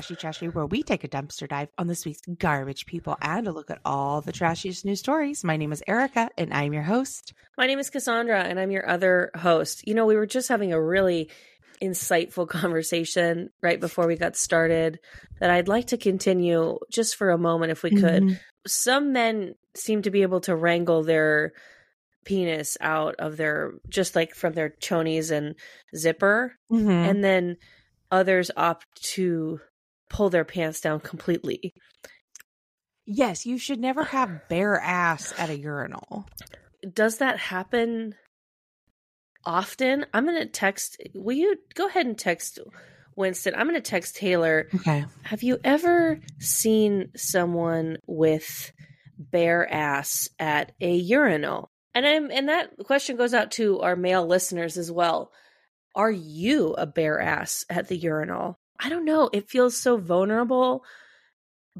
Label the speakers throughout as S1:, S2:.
S1: Trashy Trashy, where we take a dumpster dive on this week's garbage people and a look at all the trashiest news stories. My name is Erika, and I'm your host.
S2: My name is Cassandra, and I'm your other host. You know, we were just having a really insightful conversation right before we got started that I'd like to continue just for a moment if we could.
S1: Mm-hmm.
S2: Some men seem to be able to wrangle their penis out of their just like from their chonies and zipper
S1: Mhm.
S2: and then others opt to pull their pants down completely.
S1: Yes, you should never have bare ass at a urinal.
S2: Does that happen often? I'm going to text will you go ahead and text Winston. I'm going to text Taylor.
S1: Okay.
S2: Have you ever seen someone with bare ass at a urinal? And I'm and that question goes out to our male listeners as well. Are you a bare ass at the urinal? I don't know. It feels so vulnerable,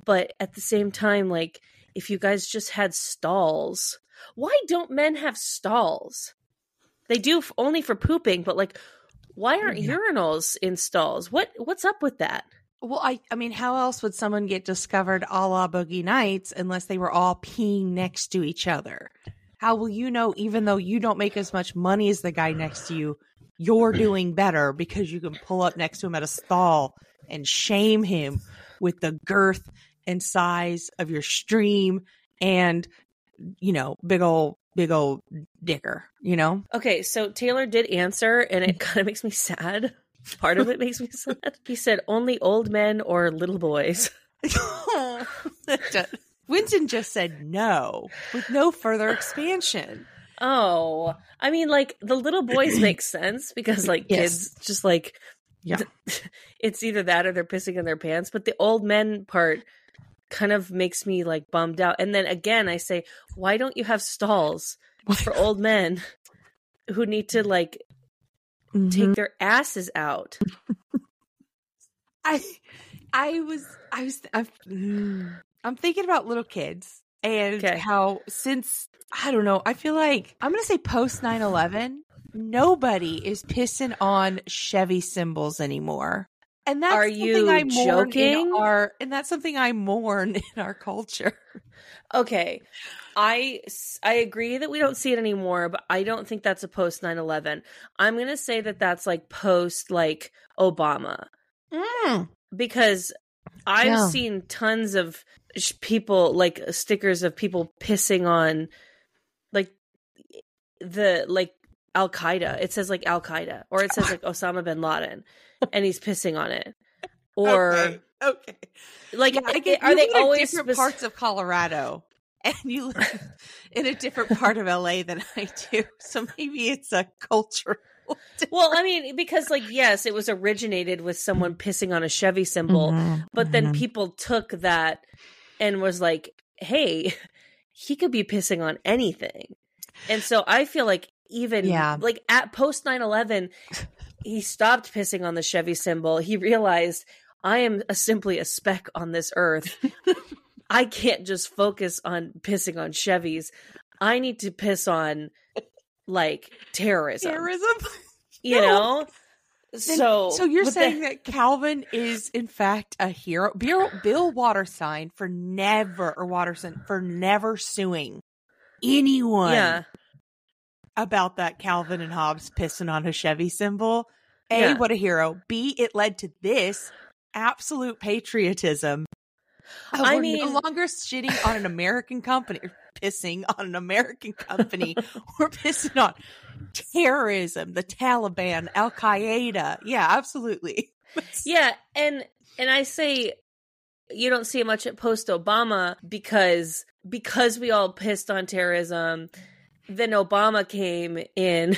S2: but at the same time, like if you guys just had stalls, why don't men have stalls? They do f- only for pooping, but like, why aren't
S1: Yeah.
S2: urinals in stalls? What what's up with that?
S1: Well, I, I mean, how else would someone get discovered a la Boogie Nights unless they were all peeing next to each other? How will you know, even though you don't make as much money as the guy next to you, you're mm-hmm. doing better because you can pull up next to him at a stall and shame him with the girth and size of your stream and, you know, big old, big old dicker, you know?
S2: Okay, so Taylor did answer, and it kind of makes me sad. Part of it makes me sad. He said only old men or little boys.
S1: Winston just said no with no further expansion.
S2: Oh, I mean, like the little boys make sense because, like,
S1: Yes.
S2: kids just like,
S1: Yeah.
S2: it's either that or they're pissing in their pants. But the old men part kind of makes me like bummed out. And then again, I say, why don't you have stalls for old men who need to like
S1: Mm-hmm.
S2: take their asses out?
S1: I I was I was I'm, mm, I'm thinking about little kids and
S2: Okay.
S1: how since I don't know, I feel like I'm going to say post 9/11, nobody is pissing on Chevy symbols anymore. And that's
S2: Are
S1: something
S2: you
S1: I mourn
S2: joking?
S1: in our and that's something I mourn in our culture.
S2: Okay. I I agree that we don't see it anymore, but I don't think that's a post 9/11. I'm going to say that that's like post like Obama
S1: Mm.
S2: because I've
S1: Yeah.
S2: seen tons of people like stickers of people pissing on like the like Al Qaeda. It says like Al Qaeda or it says like Osama bin Laden and he's pissing on it. Or
S1: okay. okay.
S2: like
S1: Yeah, I
S2: i-
S1: get,
S2: are they
S1: in
S2: always
S1: different
S2: spec-
S1: parts of Colorado, and you live in a different part of LA than I do. So maybe it's a cultural.
S2: Well, I mean, because like yes, it was originated with someone pissing on a Chevy symbol,
S1: Mm-hmm.
S2: but then people took that and was like, "Hey, he could be pissing on anything." And so I feel like even
S1: Yeah.
S2: like at post 9/11, he stopped pissing on the Chevy symbol. He realized I am a, simply a speck on this earth. I can't just focus on pissing on Chevys. I need to piss on like terrorism
S1: terrorism.
S2: you
S1: No.
S2: know
S1: Then-
S2: so
S1: so you're saying
S2: the-
S1: that Calvin is in fact a hero? Bill, Bill Watersign for never or Watterson for never suing anyone
S2: yeah
S1: about that Calvin and Hobbes pissing on a Chevy symbol. A,
S2: Yeah.
S1: what a hero. B, it led to this absolute patriotism.
S2: I mean-
S1: no longer shitting on an American company, pissing on an American company. we're pissing on terrorism, the Taliban, Al Qaeda. Yeah, absolutely.
S2: yeah and and i say you don't see much at post obama because because we all pissed on terrorism then obama came in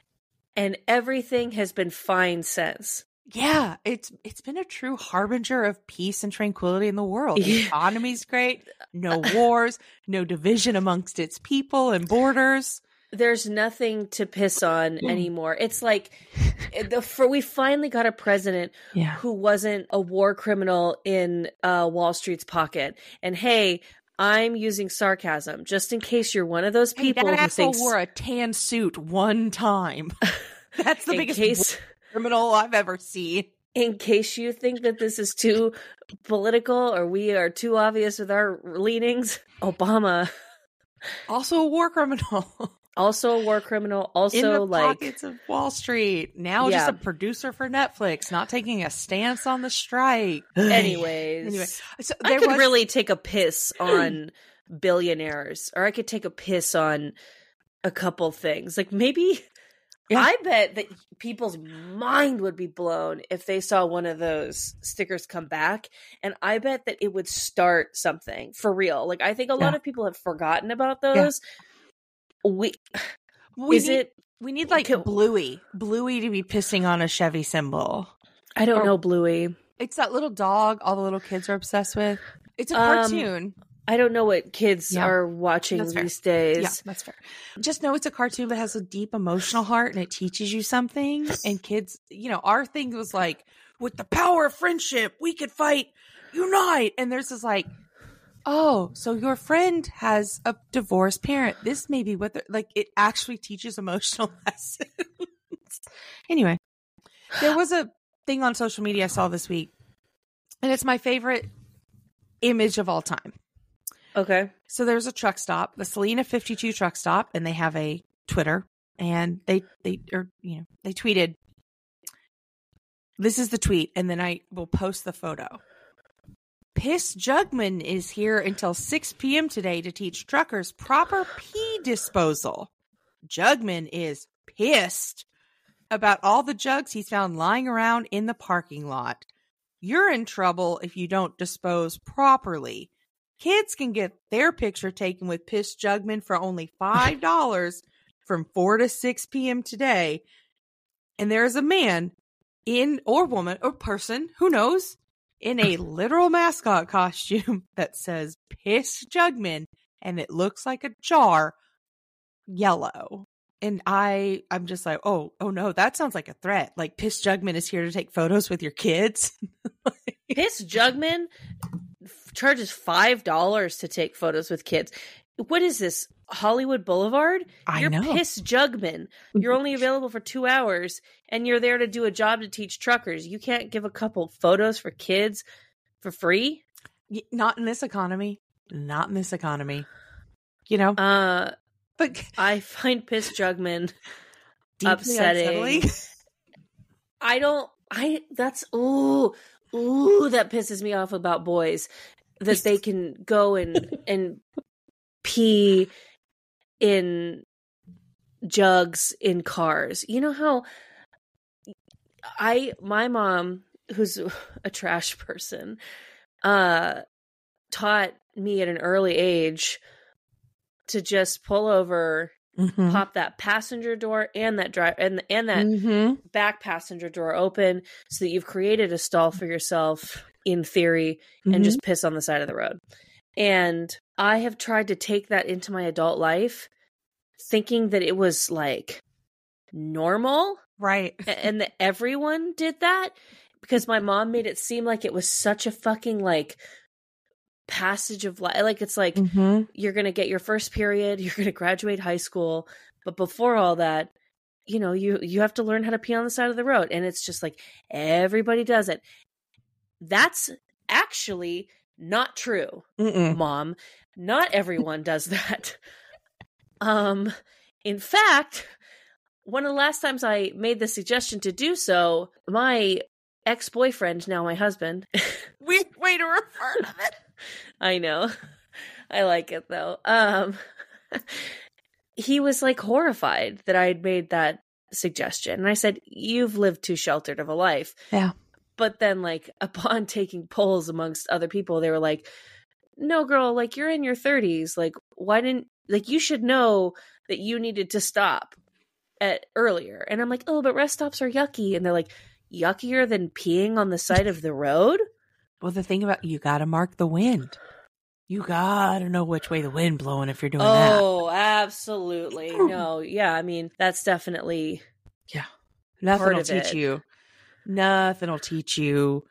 S2: and everything has been fine since
S1: Yeah, it's it's been a true harbinger of peace and tranquility in the world. The
S2: Yeah.
S1: economy's great, no wars, no division amongst its people and borders.
S2: there's nothing to piss on anymore it's like the for we finally got a president
S1: Yeah.
S2: who wasn't a war criminal in uh, Wall Street's pocket. And hey, I'm using sarcasm just in case you're one of those people
S1: that
S2: who
S1: asshole
S2: thinks
S1: wore a tan suit one time. That's the biggest
S2: case
S1: criminal I've ever seen.
S2: in case you think that this is too political or we are too obvious with our leanings, Obama
S1: Also a war criminal.
S2: also a war criminal, also
S1: in the
S2: like
S1: pockets of Wall Street. Now just a producer for Netflix, not taking a stance on the strike.
S2: anyways.
S1: Anyway, so
S2: I could
S1: was
S2: really take a piss on billionaires or I could take a piss on a couple things. Like maybe
S1: Yeah.
S2: I bet that people's mind would be blown if they saw one of those stickers come back. And I bet that it would start something for real. Like, I think a lot of people have forgotten about those. We,
S1: we
S2: is
S1: need,
S2: it,
S1: we need like
S2: Can-
S1: Bluey, Bluey to be pissing on a Chevy symbol.
S2: I don't
S1: or-
S2: know, Bluey.
S1: It's that little dog all the little kids are obsessed with. It's a
S2: Um,
S1: cartoon.
S2: I don't know what kids
S1: Yeah.
S2: are watching
S1: That's fair.
S2: these days.
S1: Yeah, that's fair. Just know it's a cartoon that has a deep emotional heart and it teaches you something. And kids, you know, our thing was like, with the power of friendship, we could fight, unite. And there's this like, oh, so your friend has a divorced parent. This may be what, they're like, it actually teaches emotional lessons. anyway, there was a thing on social media I saw this week, and it's my favorite image of all time.
S2: Okay.
S1: So there's a truck stop, the Selena 52 truck stop, and they have a Twitter and they they or you know, they tweeted this is the tweet and then I will post the photo. Piss Jugman is here until 6 p.m. today to teach truckers proper pee disposal. Jugman is pissed about all the jugs he's found lying around in the parking lot. You're in trouble if you don't dispose properly. Kids can get their picture taken with Piss Jugman for only $5 from 4 to 6 p.m. today. And there is a man in or woman or person, who knows, in a literal mascot costume that says Piss Jugman and it looks like a jar yellow. And I I'm just like, "Oh, oh no, that sounds like a threat. Like Piss Jugman is here to take photos with your kids."
S2: Piss Jugman charges five dollars to take photos with kids. What is this? Hollywood Boulevard?
S1: I
S2: you're
S1: know.
S2: Piss Jugman. You're only available for two hours, and you're there to do a job to teach truckers. You can't give a couple photos for kids for free.
S1: Not in this economy. Not in this economy. You know,
S2: Uh,
S1: but
S2: I find Piss Jugman. upsetting. I don't. I that's ooh ooh that pisses me off about boys that they can go and and pee in jugs in cars. You know how I my mom who's a trash person uh taught me at an early age to just pull over,
S1: Mhm.
S2: pop that passenger door and that drive and and that
S1: Mhm.
S2: back passenger door open so that you've created a stall for yourself in theory and
S1: Mhm.
S2: just piss on the side of the road. And I have tried to take that into my adult life thinking that it was like normal
S1: right.
S2: and that everyone did that because my mom made it seem like it was such a fucking like passage of life like it's like
S1: Mhm.
S2: you're going to get your first period, you're going to graduate high school, but before all that, you know, you you have to learn how to pee on the side of the road and it's just like everybody does it. That's actually not true,
S1: Mm-mm.
S2: mom. Not everyone does that. Um in fact, one of the last times I made the suggestion to do so, my ex-boyfriend, now my husband,
S1: Weird way to refer to it.
S2: I know. I like it though. Um he was like horrified that I had made that suggestion. And I said, "You've lived too sheltered of a life."
S1: Yeah.
S2: But then like upon taking polls amongst other people, they were like, "No, girl, like you're in your 30s. Like why didn't like you should know that you needed to stop at earlier." And I'm like, "Oh, but rest stops are yucky." And they're like, "Yuckier than peeing on the side of the road?"
S1: Well, the thing about you got to mark the wind. You got to know which way the wind blowing if you're doing that.
S2: Oh, absolutely. No, yeah, I mean, that's definitely
S1: yeah.
S2: Nothing
S1: will teach
S2: it.
S1: you. Nothing will teach you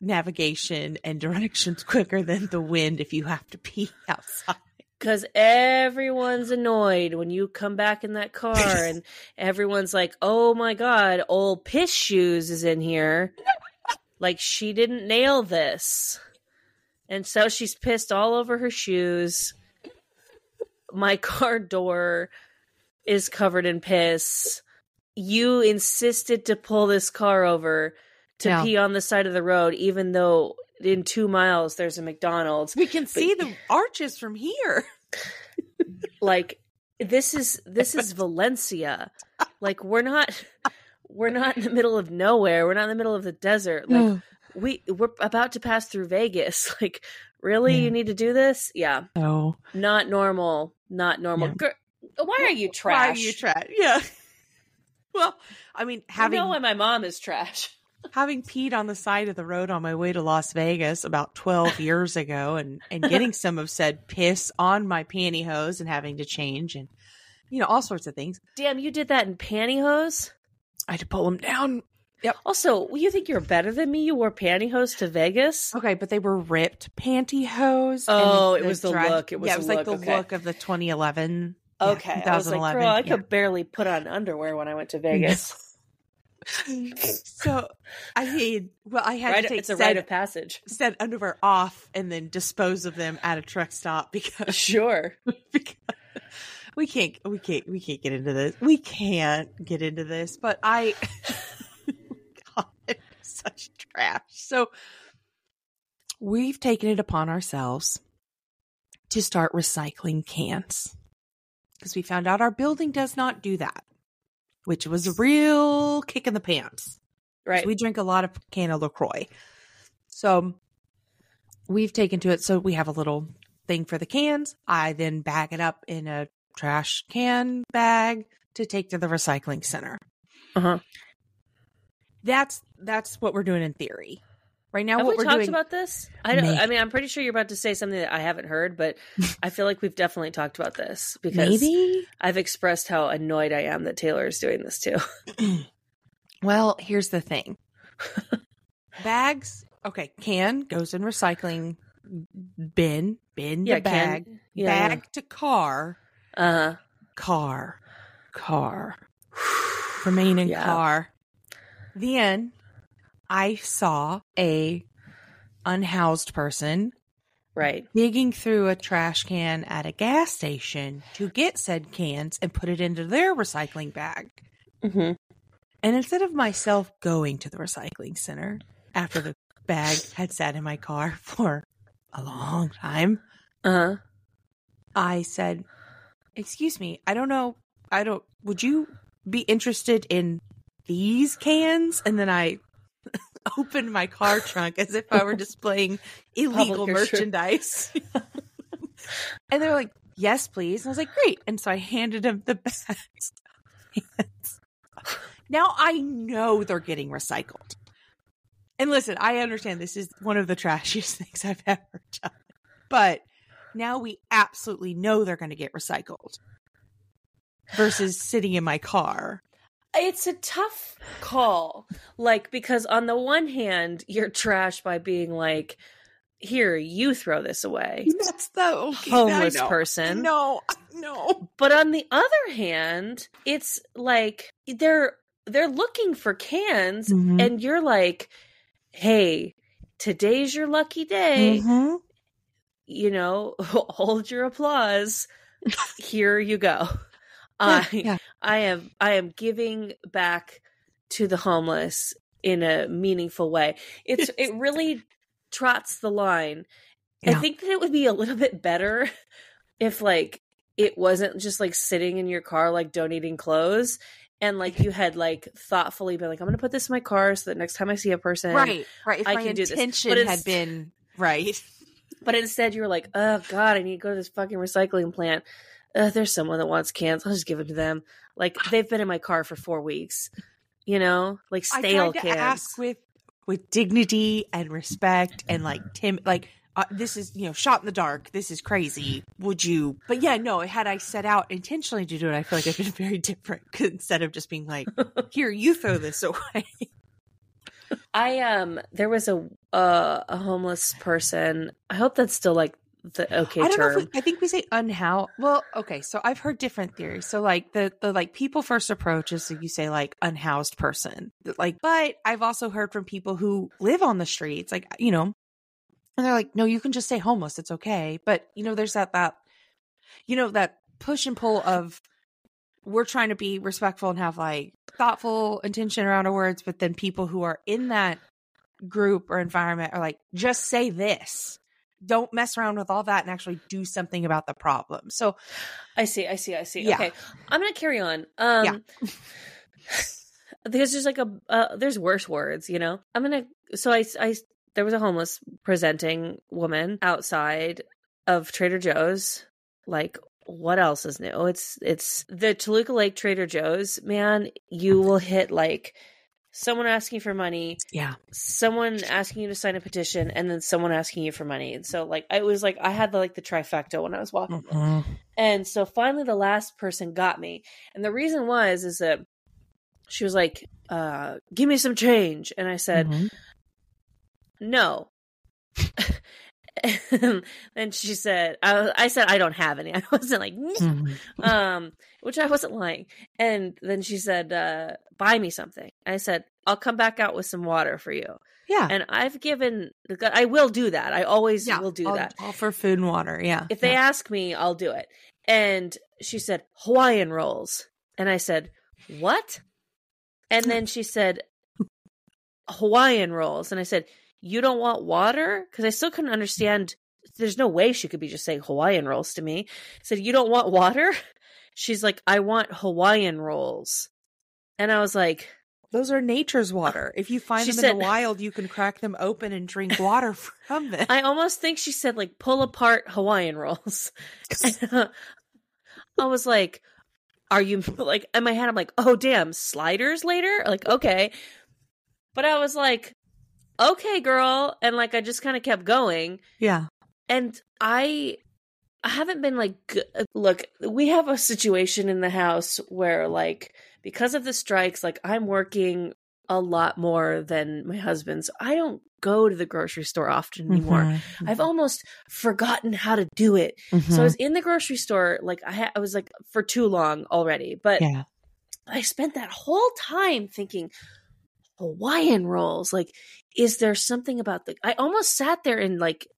S1: navigation and directions quicker than the wind if you have to pee outside.
S2: because everyone's annoyed when you come back in that car and everyone's like, oh my God, old piss shoes is in here. like she didn't nail this. And so she's pissed all over her shoes. My car door is covered in piss. You insisted to pull this car over to
S1: Yeah.
S2: pee on the side of the road, even though in two miles there's a McDonald's.
S1: We can see the arches from here.
S2: Like this is this is Valencia. Like we're not we're not in the middle of nowhere. We're not in the middle of the desert. Like we we're about to pass through Vegas. Like really,
S1: Yeah.
S2: you need to do this? Yeah,
S1: Oh,
S2: not normal. Not normal.
S1: Yeah.
S2: Gir- why are you trash?
S1: Why are you trash? Yeah. Well, I mean,
S2: I
S1: having
S2: know why my mom is trash.
S1: having peed on the side of the road on my way to Las Vegas about 12 years ago and, and getting some of said piss on my pantyhose and having to change and, you know, all sorts of things.
S2: Damn, you did that in pantyhose.
S1: I had to pull them down. Yep.
S2: Also, you think you're better than me? You wore pantyhose to Vegas?
S1: Okay, but they were ripped pantyhose.
S2: Oh, it was the look. It was
S1: yeah, it
S2: the
S1: was like the
S2: okay.
S1: look of the 2011.
S2: Okay, I was like,
S1: 2011,
S2: girl, I
S1: yeah.
S2: could barely put on underwear when I went to Vegas.
S1: so I mean, well, I had
S2: Right,
S1: to take
S2: it's a
S1: said,
S2: rite of passage.
S1: said underwear off and then dispose of them at a truck stop because
S2: Sure.
S1: because we can't we can't we can't get into this. We can't get into this, but I oh God, such trash. So we've taken it upon ourselves to start recycling cans. Because we found out our building does not do that. Which was a real kick in the pants.
S2: Right.
S1: We drink a lot of can of LaCroix. So we've taken to it. So we have a little thing for the cans. I then bag it up in a trash can bag to take to the recycling center.
S2: Uh-huh.
S1: That's that's what we're doing in theory. Right now,
S2: Have
S1: what
S2: we
S1: are
S2: talked
S1: doing.
S2: about this? I don't.
S1: Maybe.
S2: I mean, I'm pretty sure you're about to say something that I haven't heard, but I feel like we've definitely talked about this because
S1: maybe.
S2: I've expressed how annoyed I am that Taylor is doing this too.
S1: Well, here's the thing. Bags. Okay, can goes in recycling bin. Bin
S2: yeah,
S1: to bag.
S2: can yeah,
S1: bag to car.
S2: Uh huh.
S1: car, car, remain in
S2: Yeah.
S1: car. Then I saw a unhoused person
S2: Right.
S1: digging through a trash can at a gas station to get said cans and put it into their recycling bag.
S2: Mm-hmm.
S1: And instead of myself going to the recycling center after the bag had sat in my car for a long time,
S2: Uh huh.
S1: I said, "Excuse me, I don't know. I don't. Would you be interested in these cans?" And then I opened my car trunk as if I were displaying illegal
S2: Public or sure.
S1: merchandise. and they're like, "Yes, please." And I was like, "Great." And so I handed them the bags. now I know they're getting recycled. And listen, I understand this is one of the trashiest things I've ever done. But now we absolutely know they're going to get recycled versus sitting in my car.
S2: It's a tough call. Like, because on the one hand, you're trash by being like, here, you throw this away.
S1: That's the okay,
S2: Homeless person.
S1: No, no.
S2: But on the other hand, it's like they're they're looking for cans
S1: Mhm.
S2: and you're like, "Hey, today's your lucky day.
S1: Mhm.
S2: You know, hold your applause. Here you go." I
S1: yeah.
S2: I am I am giving back to the homeless in a meaningful way. It's it really trots the line. I think that it would be a little bit better if like it wasn't just like sitting in your car like donating clothes and like you had like thoughtfully been like I'm going to put this in my car so that next time I see a person
S1: Right, right. If
S2: I
S1: my
S2: can do this. But
S1: had been right.
S2: But instead, you were like, "Oh God, I need to go to this fucking recycling plant. Uh, there's someone that wants cans. I'll just give it to them. Like they've been in my car for four weeks. You know, like stale
S1: I
S2: stale
S1: tried to ask with with dignity and respect and like Tim like uh, this is you know shot in the dark. This is crazy. Would you? But yeah, no. Had I set out intentionally to do it, I feel like I've been very different. 'Cause Instead of just being like, "Here, you throw this away."
S2: I um, there was a uh, a homeless person. I hope that's still like the okay
S1: I don't know.
S2: term.
S1: If we, I think we say unhoused. Well, okay. So I've heard different theories. So like the the like people first approach is so you say like unhoused person. Like, but I've also heard from people who live on the streets, like you know, and they're like, no, you can just say homeless. It's okay. But you know, there's that that you know that push and pull of we're trying to be respectful and have like thoughtful intention around our words, but then people who are in that group or environment are like, just say this. Don't mess around with all that and actually do something about the problem. So,
S2: I see, I see, I see.
S1: Yeah.
S2: Okay, I'm gonna carry on. Um,
S1: Yeah.
S2: because there's like a uh, there's worse words, you know. I'm gonna. So I I there was a homeless presenting woman outside of Trader Joe's. Like, what else is new? It's it's the Toluca Lake Trader Joe's. Man, you will hit like someone asking for money,
S1: yeah.
S2: someone asking you to sign a petition, and then someone asking you for money. And so like I was like I had the like the trifecta when I was walking.
S1: Mhm.
S2: And so finally the last person got me. And the reason was is that she was like, uh, give me some change. And I said,
S1: Mhm.
S2: no. and she said, I, I said, I don't have any. I wasn't like, "Mm."
S1: Mhm.
S2: um, which I wasn't lying. And then she said, uh, buy me something. I said, I'll come back out with some water for you.
S1: Yeah.
S2: And I've given, I will do that. I always
S1: yeah.
S2: will do
S1: all,
S2: that.
S1: All for food and water. Yeah.
S2: If they ask me, I'll do it. And she said, Hawaiian rolls. And I said, What? And then she said, Hawaiian rolls. And I said, You don't want water? Because I still couldn't understand. There's no way she could be just saying Hawaiian rolls to me. I said, You don't want water? She's like, I want Hawaiian rolls. And I was like,
S1: Those are nature's water. If you find them in
S2: said-
S1: the wild, you can crack them open and drink water from them.
S2: I almost think she said, like, pull apart Hawaiian rolls. Uh, I was like, are you like in my head? I'm like, oh damn, sliders later? Like, okay. But I was like, okay, girl. And like, I just kind of kept going.
S1: yeah.
S2: And I, I haven't been like, g- look, we have a situation in the house where like, because of the strikes, like I'm working a lot more than my husband's. I don't go to the grocery store often anymore.
S1: Mhm.
S2: I've almost forgotten how to do it.
S1: Mhm.
S2: So I was in the grocery store, like I, ha- I was like for too long already, but
S1: yeah.
S2: I spent that whole time thinking Hawaiian rolls. Like, is there something about the? I almost sat there and like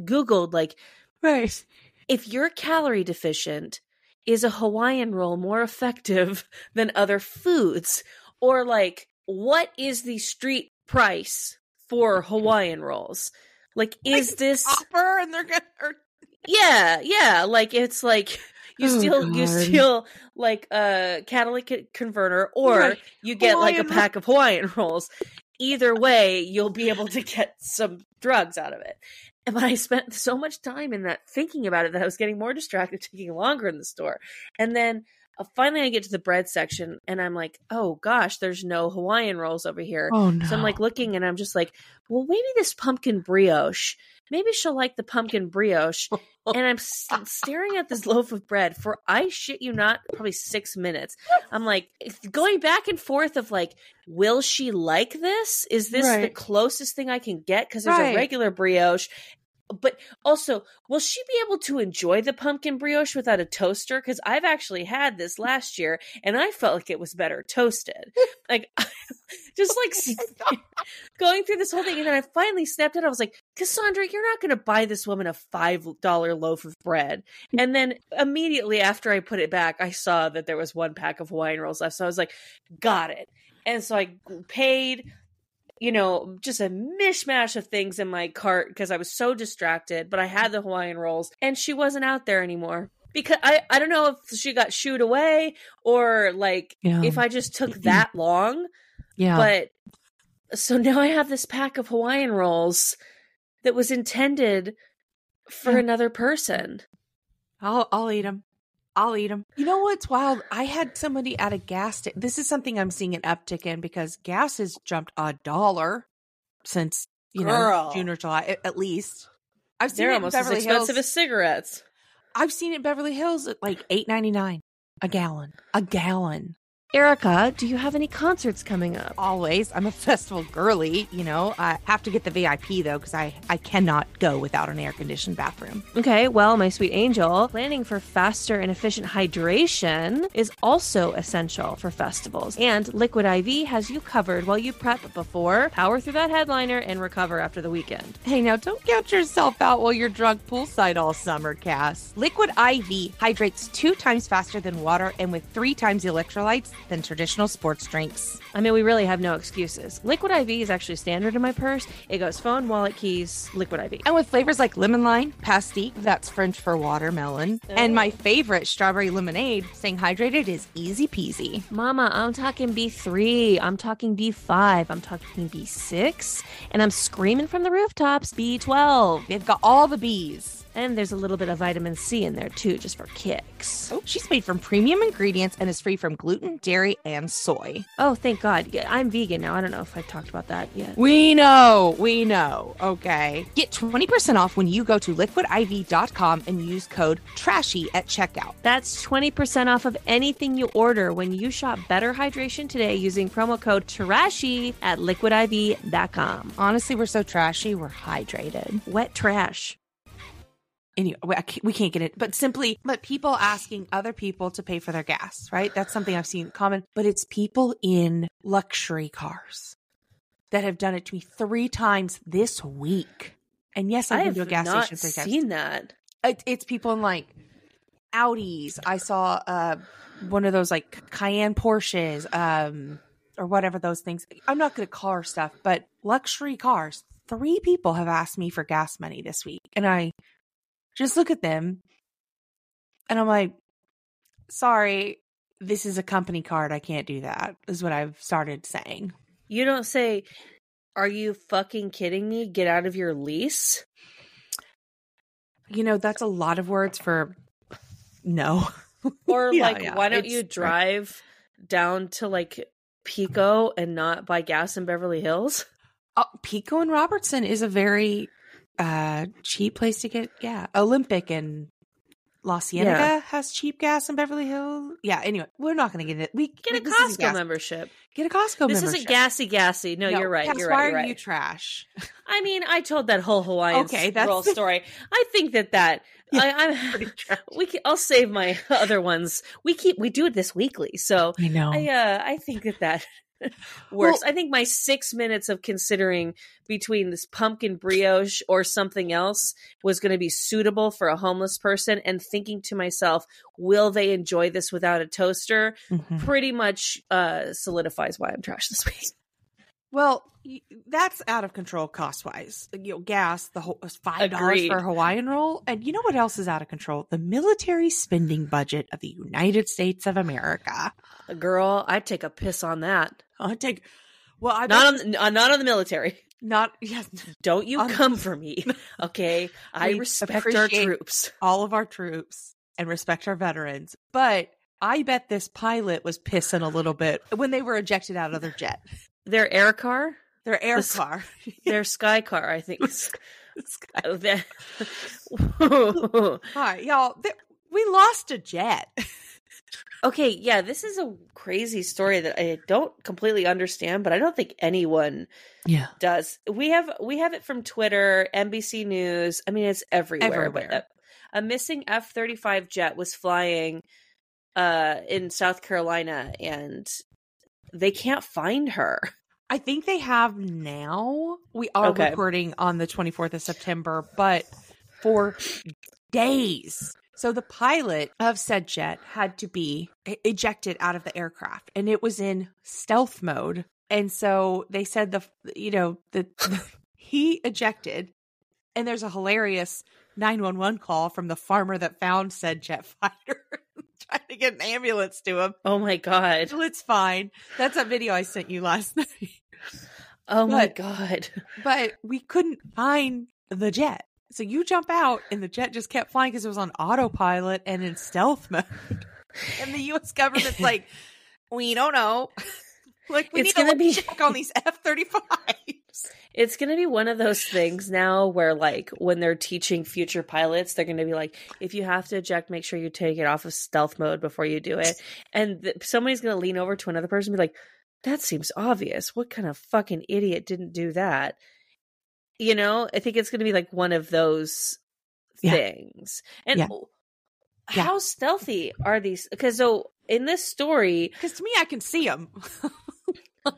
S2: Googled like
S1: Right.
S2: if you're calorie deficient, is a Hawaiian roll more effective than other foods? Or like, what is the street price for Hawaiian rolls? Like, is
S1: Like,
S2: this
S1: Copper and they're gonna.
S2: Yeah, yeah. Like it's like you
S1: Oh,
S2: steal you steal like a catalytic converter, or
S1: Right.
S2: you get like a pack of Hawaiian rolls. Either way, you'll be able to get some drugs out of it. And But I spent so much time in that thinking about it that I was getting more distracted, taking longer in the store. And then Uh, finally, I get to the bread section, and I'm like, "Oh gosh, there's no Hawaiian rolls over here."
S1: oh no.
S2: So I'm like looking and I'm just like, well, maybe this pumpkin brioche, maybe she'll like the pumpkin brioche. and I'm s- staring at this loaf of bread for, I shit you not, probably six minutes. I'm like going back and forth of like, will she like this? Is this the closest thing I can get? Because there's
S1: Right.
S2: a regular brioche. But also, will she be able to enjoy the pumpkin brioche without a toaster? Because I've actually had this last year and I felt like it was better toasted. like, just like going through this whole thing. And then I finally snapped it. I was like, Cassandra, you're not going to buy this woman a $5 loaf of bread. Mm. And then immediately after I put it back, I saw that there was one pack of Hawaiian rolls left. So I was like, got it. And so I paid, you know, just a mishmash of things in my cart because I was so distracted. But I had the Hawaiian rolls and she wasn't out there anymore. Because I, I don't know if she got shooed away or like
S1: Yeah.
S2: if I just took that long.
S1: yeah.
S2: But so now I have this pack of Hawaiian rolls that was intended for
S1: Yeah.
S2: another person.
S1: I'll I'll eat them. I'll eat them. You know what's wild? I had somebody at a gas station. This is something I'm seeing an uptick in because gas has jumped a dollar since you
S2: Girl.
S1: know June or July at, least. I've seen
S2: They're
S1: it in
S2: almost as expensive
S1: Hills.
S2: as cigarettes.
S1: I've seen it in Beverly Hills at like eight ninety nine a gallon. A gallon.
S2: Erika, do you have any concerts coming up?
S1: Always. I'm a festival girly, you know. I have to get the VIP though because I I cannot go without an air conditioned bathroom.
S2: Okay, well, my sweet angel, planning for faster and efficient hydration is also essential for festivals. And Liquid IV has you covered while you prep before, power through that headliner, and recover after the weekend.
S1: Hey, now don't count yourself out while you're drunk poolside all summer, Cass. Liquid IV hydrates two times faster than water and with three times the electrolytes than traditional sports drinks.
S2: I mean, we really have no excuses. Liquid IV is actually standard in my purse. It goes phone, wallet, keys, Liquid IV.
S1: And with flavors like lemon lime, pastique, that's French for watermelon, oh. and my favorite, strawberry lemonade, staying hydrated is easy peasy.
S2: Mama, I'm talking B3. I'm talking B5. I'm talking B6. And I'm screaming from the rooftops B12.
S1: They've got all the bees.
S2: And there's a little bit of vitamin C in there too, just for kicks.
S1: Oh, she's made from premium ingredients and is free from gluten, dairy, and soy.
S2: Oh, thank God. Yeah, I'm vegan now. I don't know if I've talked about that yet.
S1: We know, we know. Okay. Get 20% off when you go to liquidiv.com and use code TRASHY at checkout.
S2: That's 20% off of anything you order when you shop Better Hydration today using promo code TRASHY at liquidiv.com.
S1: Honestly, we're so trashy, we're hydrated.
S2: Wet trash.
S1: Anyway, can't- we can't get it, but simply, but people asking other people to pay for their gas, right? That's something I've seen common, but it's people in luxury cars that have done it to me three times this week. And yes, I've
S2: I
S1: been to a gas
S2: not
S1: station
S2: seen that.
S1: it, it's people in like Audis. I saw uh one of those like Cayenne Porsches, um, or whatever those things. I'm not good at car stuff, but luxury cars. Three people have asked me for gas money this week, and I just look at them, and I'm like, "Sorry, this is a company card. I can't do that." Is what I've started saying.
S2: You don't say, Are you fucking kidding me? Get out of your lease?
S1: You know, that's a lot of words for no.
S2: Or
S1: Yeah,
S2: like,
S1: yeah,
S2: why don't
S1: it's-
S2: you drive down to like Pico and not buy gas in Beverly Hills?
S1: Oh, Pico and Robertson is a very uh cheap place to get yeah. Olympic and La Cienega
S2: Yeah.
S1: has cheap gas in Beverly Hills. Yeah, anyway, we're not gonna get it. We
S2: Get a Costco membership.
S1: Get a Costco membership.
S2: this
S1: membership.
S2: isn't gassy gassy. No, you're right.
S1: Cass,
S2: you're
S1: why
S2: right. You're
S1: are
S2: right.
S1: you trash?
S2: I mean, I told that whole Hawaiian
S1: Okay, that's-
S2: story. I think that that I, I'm
S1: Pretty trash.
S2: we can, I'll save my other ones. We keep we do it this weekly, so
S1: I know.
S2: I uh I think that that works. I think my six minutes of considering between this pumpkin brioche or something else was going to be suitable for a homeless person, and thinking to myself, will they enjoy this without a toaster?
S1: Mhm.
S2: Pretty much uh solidifies why I'm trash this week.
S1: Well, that's out of control cost wise. You know, gas, the whole uh, five dollars for a Hawaiian roll, and you know what else is out of control? The military spending budget of the United States of America.
S2: Uh, girl, I'd take a piss on that.
S1: I'd take. Well, I
S2: Not
S1: bet-
S2: on uh, not on the military.
S1: not yes.
S2: Don't you
S1: On-
S2: come for me, okay? I respect our troops.
S1: all of our troops and respect our veterans. But I bet this pilot was pissing a little bit when they were ejected out of their jet.
S2: Their air car,
S1: Their air
S2: This-
S1: car.
S2: their sky car, I think.
S1: This guy-
S2: oh,
S1: Hi, y'all. th- we lost a jet.
S2: okay, yeah, this is a crazy story that I don't completely understand, but I don't think anyone
S1: Yeah.
S2: does. We have we have it from Twitter, NBC News. I mean, it's everywhere. But
S1: Everywhere.
S2: a, a missing F thirty five jet was flying uh in South Carolina, and they can't find her.
S1: I think they have now. We are
S2: Okay.
S1: recording on the 24th of September, but for days. So the pilot of said jet had to be ejected out of the aircraft and it was in stealth mode. And so they said the you know the he ejected and there's a hilarious 911 call from the farmer that found said jet fighter trying to get an ambulance to him.
S2: Oh my god!
S1: Well, it's fine. That's a video I sent you last night.
S2: Oh my god!
S1: but we couldn't find the jet. So you jump out, and the jet just kept flying because it was on autopilot and in stealth mode. and the U.S. government's like, we don't know. Like we
S2: It's
S1: need
S2: gonna
S1: to
S2: be-
S1: check on these F thirty five.
S2: It's going to be one of those things now where, like, when they're teaching future pilots, they're going to be like, if you have to eject, make sure you take it off of stealth mode before you do it. And th- somebody's going to lean over to another person and be like, that seems obvious. What kind of fucking idiot didn't do that? You know, I think it's going to be like one of those
S1: Yeah.
S2: things. And
S1: Yeah. Yeah.
S2: how stealthy are these? Because so in this story,
S1: Because to me, I can see them.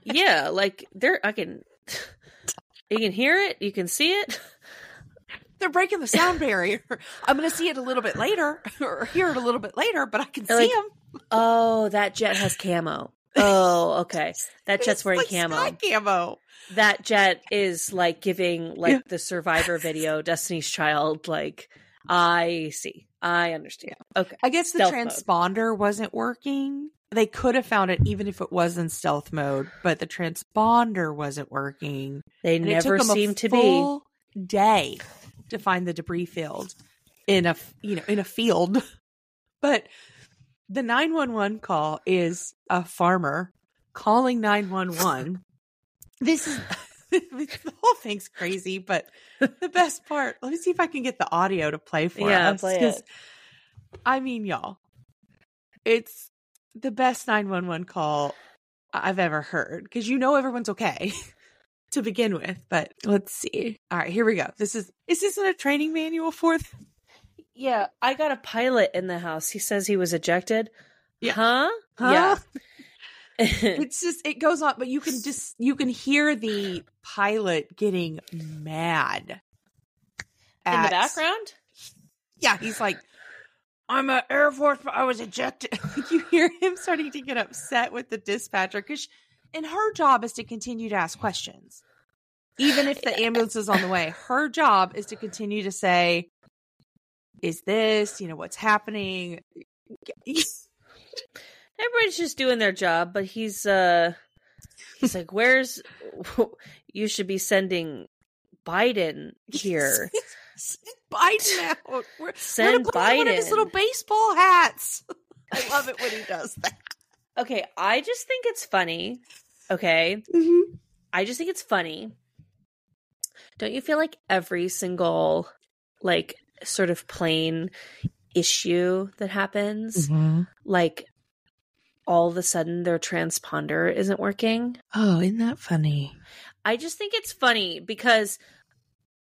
S2: yeah, like they're I can you can hear it, you can see it.
S1: They're breaking the sound barrier. I'm going to see it a little bit later or hear it a little bit later, but I can
S2: They're
S1: see
S2: like,
S1: them.
S2: Oh, that jet has camo. Oh, okay. That jet's wearing camo.
S1: Sky camo.
S2: That jet is like giving like
S1: Yeah.
S2: the survivor video, Destiny's Child, like I see. I understand. Okay.
S1: I guess the
S2: Stealth mode.
S1: transponder wasn't working. They could have found it even if it was in stealth mode, but the transponder wasn't working.
S2: They
S1: And
S2: never
S1: it took 'em
S2: seem to be.
S1: day to find the debris field in a you know in a field. But the 911 call is a farmer calling 911. This is the whole thing's crazy, but the best part, let me see if I can get the audio to play for
S2: Yeah,
S1: us.
S2: play.
S1: I mean, y'all, it's the best 911 call I've ever heard because you know everyone's okay to begin with. But let's see. All right, here we go. This is, is this in a training manual for them?
S2: Yeah, I got a pilot in the house. He says he was ejected.
S1: Yeah.
S2: Huh?
S1: Huh?
S2: Yeah.
S1: It's just, it goes on, but you can just, you can hear the pilot getting mad.
S2: in the background?
S1: Yeah, he's like, I'm an Air Force, but I was ejected. you hear him starting to get upset with the dispatcher because, and her job is to continue to ask questions, even if the ambulance is on the way. Her job is to continue to say, "Is this, you know, what's happening?"
S2: Everybody's just doing their job, but he's uh he's like, Where's you should be sending Biden here.
S1: Send Biden out. We're,
S2: Send
S1: put on one of his little baseball hats. I love it when he does that.
S2: Okay, I just think it's funny. Okay.
S1: Mm-hmm.
S2: I just think it's funny. Don't you feel like every single like sort of plane issue that happens, like all of a sudden their transponder isn't working?
S1: Oh, isn't that funny?
S2: I just think it's funny because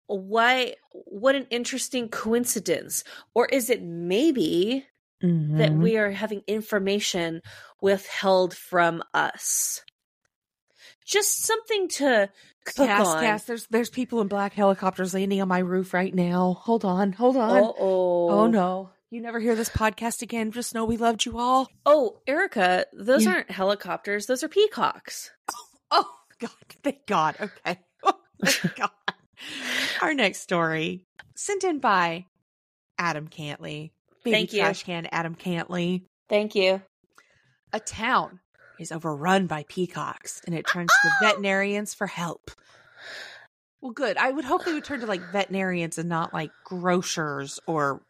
S2: why what an interesting coincidence. Or is it maybe that
S1: Mm-hmm.
S2: we are having information withheld from us? Just something to cook
S1: Cass,
S2: on.
S1: Cass, there's there's people in black helicopters landing on my roof right now. Hold on, hold on.
S2: Uh-oh.
S1: Oh no. You never hear this podcast again. Just know we loved you all.
S2: Oh, Erika, those
S1: Yeah.
S2: aren't helicopters. Those are peacocks.
S1: Oh God. Thank God. Okay. Thank God. Our next story. Sent in by Adam Cantley. Baby
S2: Thank you.
S1: trash can Adam Cantley.
S2: Thank you.
S1: A town is overrun by peacocks and it turns to veterinarians for help. Well, good. I would hope they would turn to like veterinarians and not like grocers or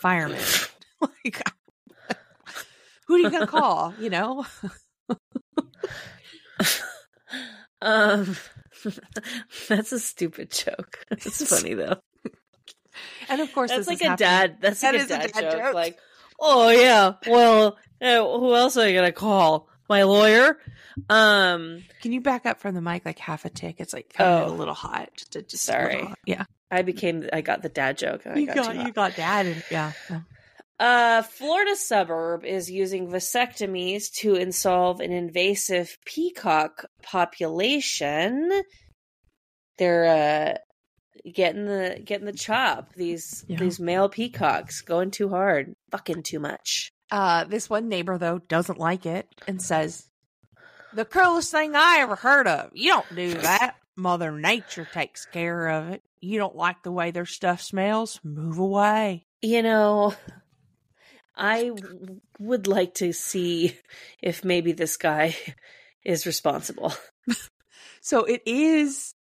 S1: firemen. like, who are you going to call? You know?
S2: Um that's a stupid joke. It's funny though.
S1: And of course,
S2: That's
S1: this
S2: like a
S1: happening-
S2: dad. That's like
S1: That
S2: a
S1: is a
S2: dad,
S1: dad
S2: joke.
S1: joke.
S2: Like, oh yeah, well, eh, who else are you gonna call? My lawyer. Um,
S1: Can you back up from the mic like half a tick? It's like
S2: Oh.
S1: a little hot. Just, just
S2: Sorry.
S1: little. Yeah.
S2: I became. I got the dad joke. I
S1: You
S2: got,
S1: got, you
S2: hot.
S1: got dad. And, yeah.
S2: A Florida suburb is using vasectomies to insolve an invasive peacock population. They're uh, getting the getting the chop. These
S1: Yeah.
S2: these male peacocks going too hard, fucking too much.
S1: Uh, this one neighbor though doesn't like it and says, "The cruelest thing I ever heard of. You don't do that. Mother Nature takes care of it. You don't like the way their stuff smells. Move away."
S2: You know, I w- would like to see if maybe this guy is responsible.
S1: So it is.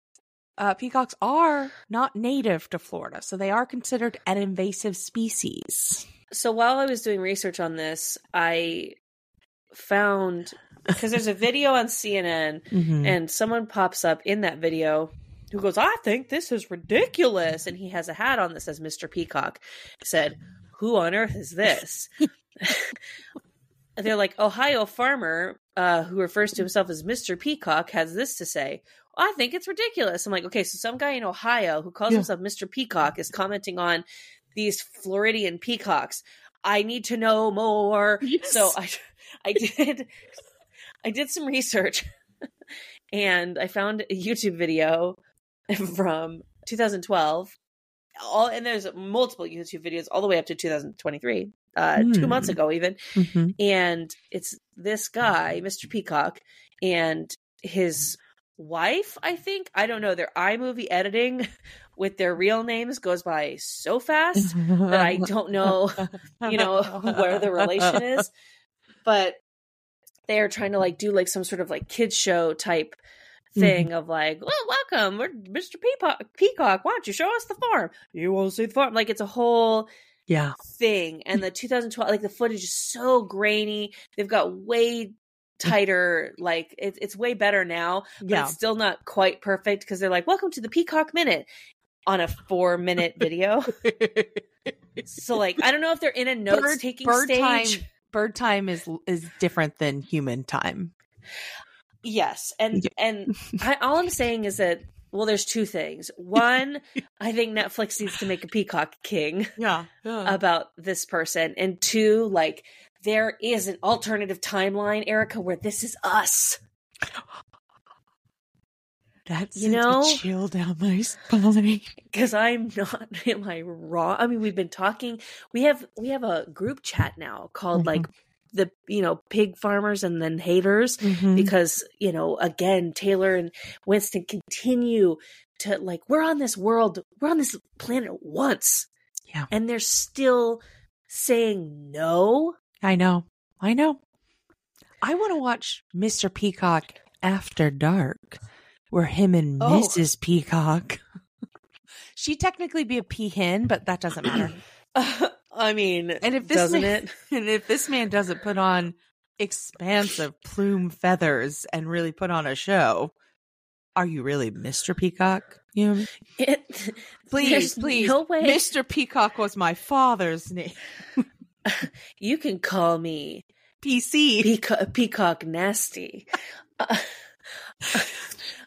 S1: Uh, peacocks are not native to Florida, so they are considered an invasive species.
S2: So while I was doing research on this, I found because there's a video on CNN
S1: Mhm.
S2: and someone pops up in that video who goes, I think this is ridiculous. And he has a hat on that says Mr. Peacock. Said, Who on earth is this? They're like, Ohio farmer, uh, who refers to himself as Mr. Peacock, has this to say. I think it's ridiculous. I'm like, okay, so some guy in Ohio who calls
S1: Yeah.
S2: himself Mr. Peacock is commenting on these Floridian peacocks. I need to know more.
S1: Yes.
S2: So I I did I did some research and I found a YouTube video from 2012. All and there's multiple YouTube videos all the way up to 2023. Uh, two
S1: Hmm.
S2: months ago even
S1: Mhm.
S2: and it's this guy, Mr. Peacock, and his wife, I think. I don't know. Their iMovie editing with their real names goes by so fast that I don't know, you know, where the relation is. But they're trying to like do like some sort of like kids show type Mm-hmm. thing of like, well, welcome, we're Mr. Peacock. Peacock, why don't you show us the farm? You won't see the farm? Like it's a whole
S1: Yeah.
S2: thing and the 2012 like the footage is so grainy they've got way mm. tighter like it, it's way better now but
S1: Yeah.
S2: it's still not quite perfect because they're like welcome to the peacock minute on a four minute video so like i don't know if they're in a notes taking
S1: bird
S2: stage
S1: time bird time is is different than human time.
S2: Yes and
S1: Yeah.
S2: and I, all i'm saying is that well there's two things one i think netflix needs to make a peacock king
S1: Yeah.
S2: about this person and two like there is an alternative timeline Erika where this is us
S1: That's
S2: you know-
S1: chill down my spine.
S2: because i'm not am i wrong i mean we've been talking we have we have a group chat now called
S1: Mhm.
S2: like the you know pig farmers and then haters
S1: Mhm.
S2: because you know again taylor and winston continue to like we're on this world we're on this planet once
S1: Yeah.
S2: and they're still saying no
S1: I know. I know. I want to watch Mr. Peacock After Dark, where him and
S2: Oh.
S1: Mrs. Peacock. She technically be a peahen, but that doesn't matter.
S2: i mean
S1: And if this
S2: doesn't
S1: man,
S2: it
S1: and if this man doesn't put on expansive plume feathers and really put on a show, are you really Mr. Peacock? You know,
S2: It,
S1: please, please.
S2: no way
S1: Mr. Peacock was my father's name.
S2: you can call me
S1: PC.
S2: Peacock, Peacock Nasty. Uh,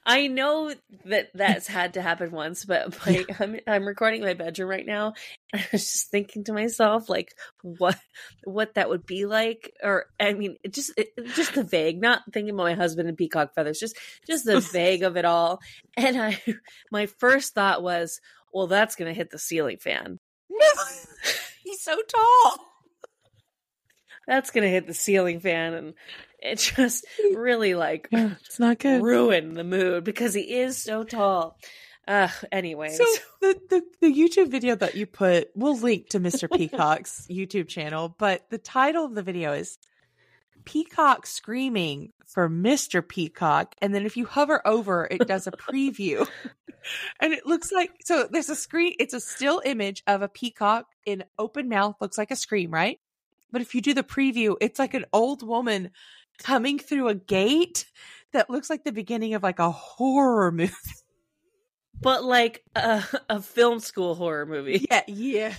S2: I know that that's had to happen once, but my, I'm I'm recording in my bedroom right now. And I was just thinking to myself, like, what what that would be like, or I mean, it just it, just the vague, not thinking about my husband and peacock feathers, just just the vague of it all. And I, my first thought was, well, that's gonna hit the ceiling fan.
S1: He's so tall.
S2: That's gonna hit the ceiling fan, and it just really like
S1: Yeah, it's not good.
S2: ruin the mood because he is so tall. Uh, anyways,
S1: So the, the the YouTube video that you put, we'll link to Mr. Peacock's YouTube channel, but the title of the video is Peacock Screaming for Mr. Peacock. And then if you hover over, it does a preview. and it looks like so there's a screen, it's a still image of a peacock in open mouth, looks like a scream, right? But if you do the preview, it's like an old woman coming through a gate that looks like the beginning of like a horror movie.
S2: but like a, a film school horror movie.
S1: Yeah, yeah,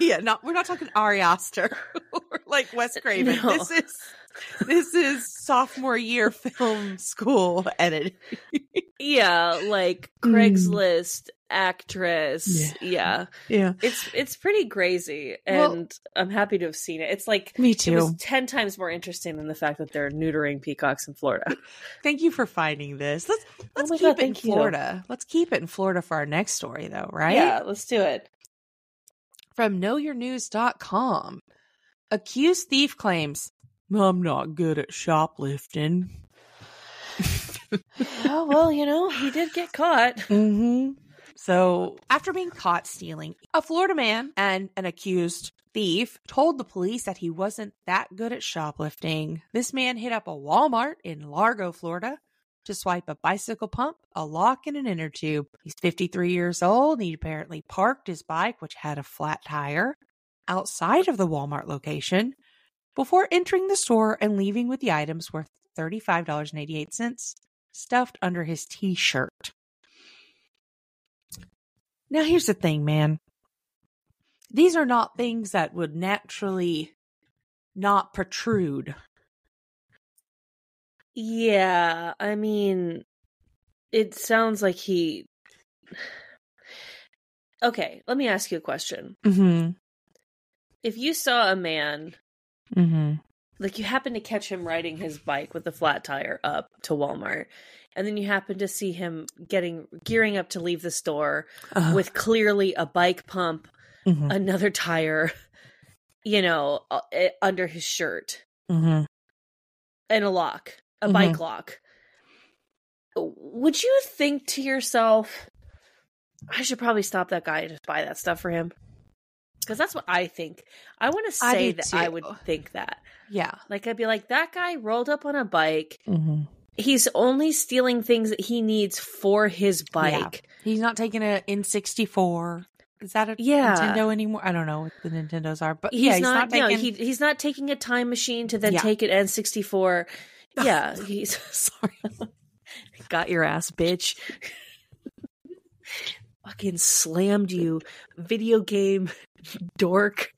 S1: yeah. Not we're not talking Ari Aster or like Wes uh, Craven.
S2: No.
S1: This is this is sophomore year film school edited.
S2: Yeah, like
S1: Mm.
S2: Craigslist actress. Yeah.
S1: Yeah,
S2: It's it's pretty crazy
S1: Well-
S2: and I'm happy to have seen it. It's like
S1: me too.
S2: it was 10 times more interesting than the fact that they're neutering peacocks in Florida.
S1: Thank you for finding this. Let's let's
S2: Oh
S1: keep
S2: God,
S1: it in
S2: thank you.
S1: Florida. Let's keep it in Florida for our next story, though, right?
S2: Yeah, let's do it.
S1: From knowyournews.com. Accused thief claims, I'm not good at shoplifting.
S2: oh, well, you know, he did get caught.
S1: Mm-hmm. So, after being caught stealing, a Florida man and an accused thief told the police that he wasn't that good at shoplifting. This man hit up a Walmart in Largo, Florida to swipe a bicycle pump, a lock, and an inner tube. He's 53 years old. And he apparently parked his bike, which had a flat tire, outside of the Walmart location before entering the store and leaving with the items worth $35.88 stuffed under his t shirt. Now, here's the thing, man. These are not things that would naturally not protrude.
S2: Yeah, I mean, it sounds like he. Okay, let me ask you a question.
S1: Mm
S2: If you saw a man,
S1: hmm. Mm hmm.
S2: like you happen to catch him riding his bike with a flat tire up to Walmart, and then you happen to see him getting gearing up to leave the store
S1: Uh,
S2: with clearly a bike pump,
S1: mhm,
S2: another tire, you know, uh, eh, under his shirt,
S1: mm-hmm.
S2: and a lock, a
S1: Mhm.
S2: bike lock. Would you think to yourself, I should probably stop that guy and just buy that stuff for him? Because that's what I think. I want to say
S1: do
S2: that I would think that.
S1: Yeah.
S2: Like, I'd be like, that guy rolled up on a bike.
S1: hmm
S2: He's only stealing things that he needs for his bike.
S1: He's not taking a N64. Is that a
S2: Yeah.
S1: Nintendo anymore? I don't know what the Nintendos are, but
S2: He's,
S1: yeah, he's
S2: not,
S1: not, taking.
S2: no, he, he's not taking a time machine to then
S1: Yeah.
S2: take an N64. Yeah, he's sorry. Got your ass, bitch. Fucking slammed you, video game dork.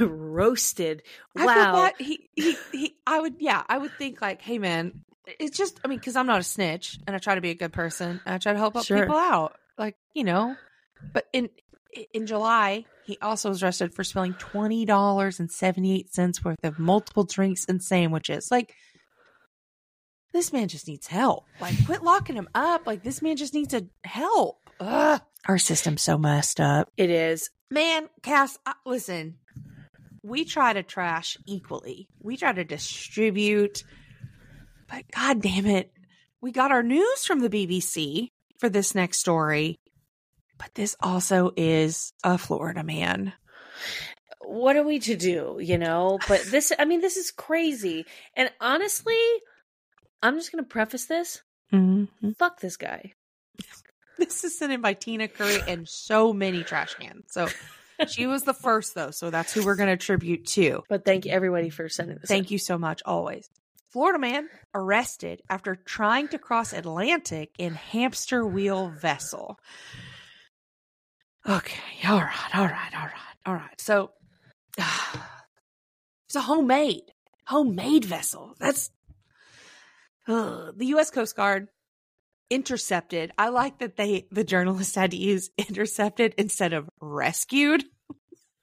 S2: Roasted.
S1: I
S2: Wow.
S1: bad. He, he, he, I would, yeah, I would think like, hey, man, it's just, I mean, because I'm not a snitch and I try to be a good person and I try to help
S2: Sure.
S1: people out, like you know. But in in July, he also was arrested for spilling twenty dollars and seventy eight cents worth of multiple drinks and sandwiches. Like, this man just needs help. Like, quit locking him up. Like, this man just needs a help. Ugh. Our system's so messed up.
S2: It is.
S1: Man, Cass, uh, listen. We try to trash equally. We try to distribute. But god damn it. We got our news from the BBC for this next story. But this also is a Florida man.
S2: What are we to do, you know? But this, I mean, this is crazy. And honestly, I'm just going to preface this.
S1: Mm-hmm.
S2: Fuck this guy.
S1: This is sent in by Tina Curry and so many trash cans. So she was the first, though. So that's who we're going to attribute to.
S2: But thank you, everybody, for sending this.
S1: Thank you so much, always. Florida man arrested after trying to cross Atlantic in hamster wheel vessel. Okay, all right, all right, all right, all right. So it's a homemade, homemade vessel. That's Ugh. the U.S. Coast Guard intercepted. I like that they the journalist had to use intercepted instead of rescued.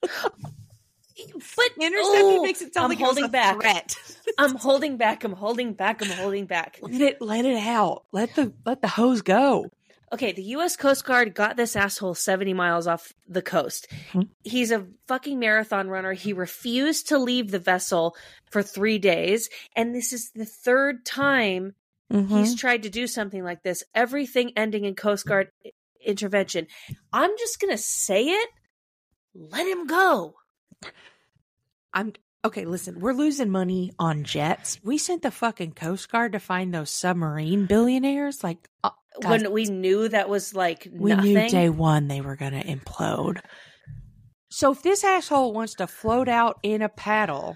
S2: But
S1: Intercepted
S2: oh,
S1: makes it sound
S2: I'm
S1: like
S2: holding
S1: a
S2: back.
S1: threat.
S2: I'm holding back. I'm holding back. I'm holding back.
S1: let it let it out. Let the let the hose go.
S2: Okay, the U.S. Coast Guard got this asshole 70 miles off the coast.
S1: Mhm.
S2: He's a fucking marathon runner. He refused to leave the vessel for three days. And this is the third time he's tried to do something like this. Everything ending in Coast Guard intervention. I'm just going to say it. Let him go.
S1: I'm okay. Listen, we're losing money on jets. We sent the fucking Coast Guard to find those submarine billionaires. Like uh,
S2: when we knew that was like
S1: we
S2: nothing.
S1: knew day one they were going to implode. So if this asshole wants to float out in a paddle,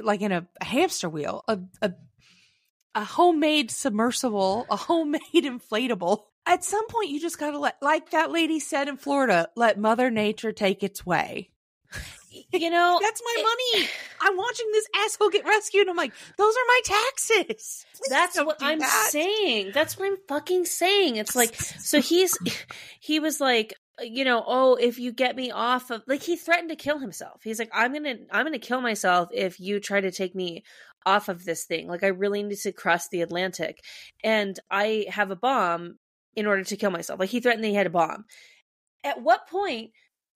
S1: like in a, a hamster wheel, a, a a homemade submersible, a homemade inflatable. At some point, you just gotta let, like that lady said in Florida, let Mother Nature take its way.
S2: you know,
S1: That's my
S2: it-
S1: money. I'm watching this asshole get rescued. I'm like, those are my taxes. Please
S2: That's what I'm
S1: that.
S2: saying. That's what I'm fucking saying. It's like so he's he was like you know oh if you get me off of like he threatened to kill himself. He's like i'm gonna i'm gonna kill myself if you try to take me off of this thing. Like i really need to cross the atlantic and i have a bomb in order to kill myself. Like he threatened that he had a bomb. At what point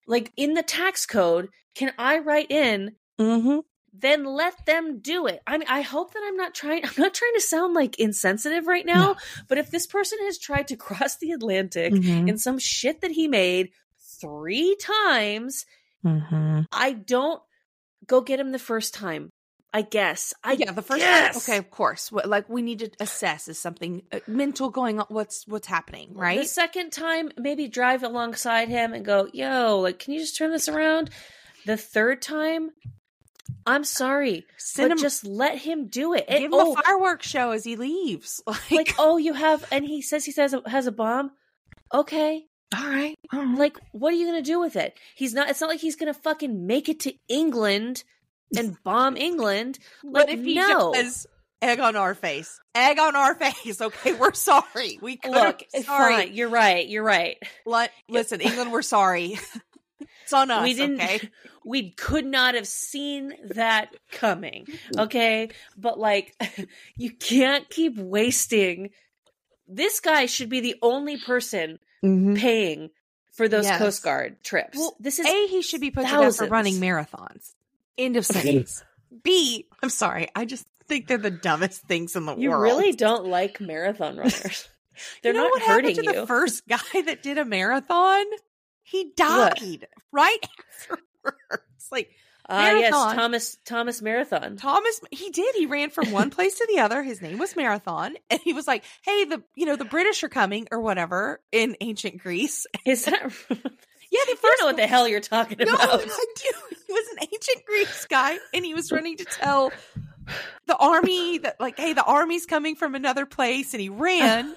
S2: like in the tax code can i write in
S1: Mm-hmm.
S2: Then let them do it. I mean, I hope that I'm not trying. I'm not trying to sound like insensitive right now.
S1: No.
S2: But if this person has tried to cross the Atlantic
S1: Mm-hmm.
S2: in some shit that he made three times,
S1: Mm-hmm.
S2: I don't go get him the first time. I guess. I
S1: yeah, the first
S2: guess.
S1: okay, of course. What, like we need to assess is something uh, mental going on. What's what's happening, right?
S2: The second time, maybe drive alongside him and go, "Yo, like, can you just turn this around?" The third time, I'm sorry,
S1: Send
S2: but
S1: him,
S2: just let him do it.
S1: give him
S2: oh,
S1: a fireworks show as he leaves. Like,
S2: like oh, you have, and he says he says has a bomb. Okay,
S1: all right, all right.
S2: like what are you gonna do with it? He's not. It's not like he's gonna fucking make it to England and bomb England.
S1: But if he
S2: no.
S1: does, egg on our face. Egg on our face. Okay, we're sorry. We could
S2: Look,
S1: sorry.
S2: fine. You're right. You're right.
S1: Li- Listen, England, we're sorry. It's on us.
S2: we didn't.
S1: Okay.
S2: We could not have seen that coming. Okay, but like, you can't keep wasting. This guy should be the only person mm-hmm. paying for those
S1: Yes.
S2: Coast Guard trips.
S1: Well,
S2: this is
S1: A, he should be put to death for running marathons. End of sentence. B, I'm sorry. I just think they're the dumbest things in the
S2: you
S1: world.
S2: You really don't like marathon runners. They're
S1: you know
S2: not
S1: what
S2: hurting
S1: happened to
S2: you.
S1: the first guy that did a marathon? He died right afterwards. Like
S2: Ah, yes, Thomas Thomas Marathon.
S1: Thomas, he did. He ran from one place to the other. His name was Marathon, and he was like, "Hey, the you know the British are coming or whatever in ancient Greece."
S2: Is that?
S1: Yeah, the
S2: I
S1: first
S2: don't know what the hell you're talking
S1: No,
S2: about.
S1: I do. He was an ancient Greece guy, and he was running to tell the army that, like, hey, the army's coming from another place, and he ran.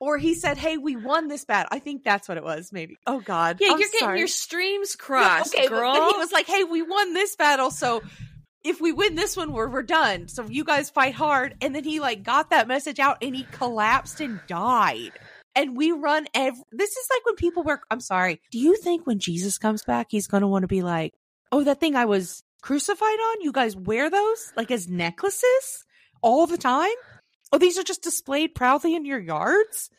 S1: Or he said, "Hey, we won this battle." I think that's what it was. Maybe. Oh God.
S2: Yeah,
S1: I'm
S2: you're getting your streams crossed,
S1: okay, but-
S2: girl.
S1: But, he was like, "Hey, we won this battle, so if we win this one, we're we're done. So you guys fight hard." And then he like got that message out, and he collapsed and died. And we run every. This is like when people were. I'm sorry. Do you think when Jesus comes back, he's going to want to be like, "Oh, that thing I was crucified on. You guys wear those like as necklaces all the time? Oh, these are just displayed proudly in your yards."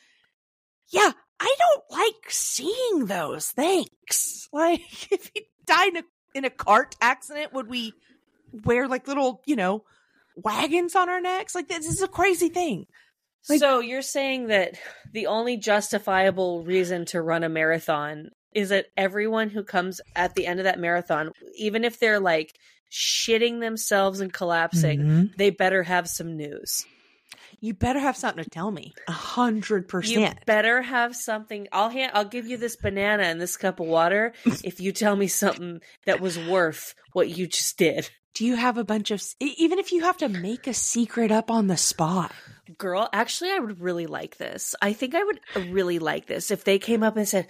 S1: Yeah, I don't like seeing those. Thanks. Like, if he died in a, in a cart accident, would we wear like little, you know, wagons on our necks? Like, this is a crazy thing. Like-
S2: so you're saying that the only justifiable reason to run a marathon is that everyone who comes at the end of that marathon, even if they're like shitting themselves and collapsing, mm-hmm. they better have some news.
S1: You better have something to tell me. A hundred percent.
S2: You better have something. I'll hand. I'll give you this banana and this cup of water if you tell me something that was worth what you just did,
S1: Do you have a bunch of, even if you have to make a secret up on the spot?
S2: girl. Actually, I would really like this. I think I would really like this if they came up and said,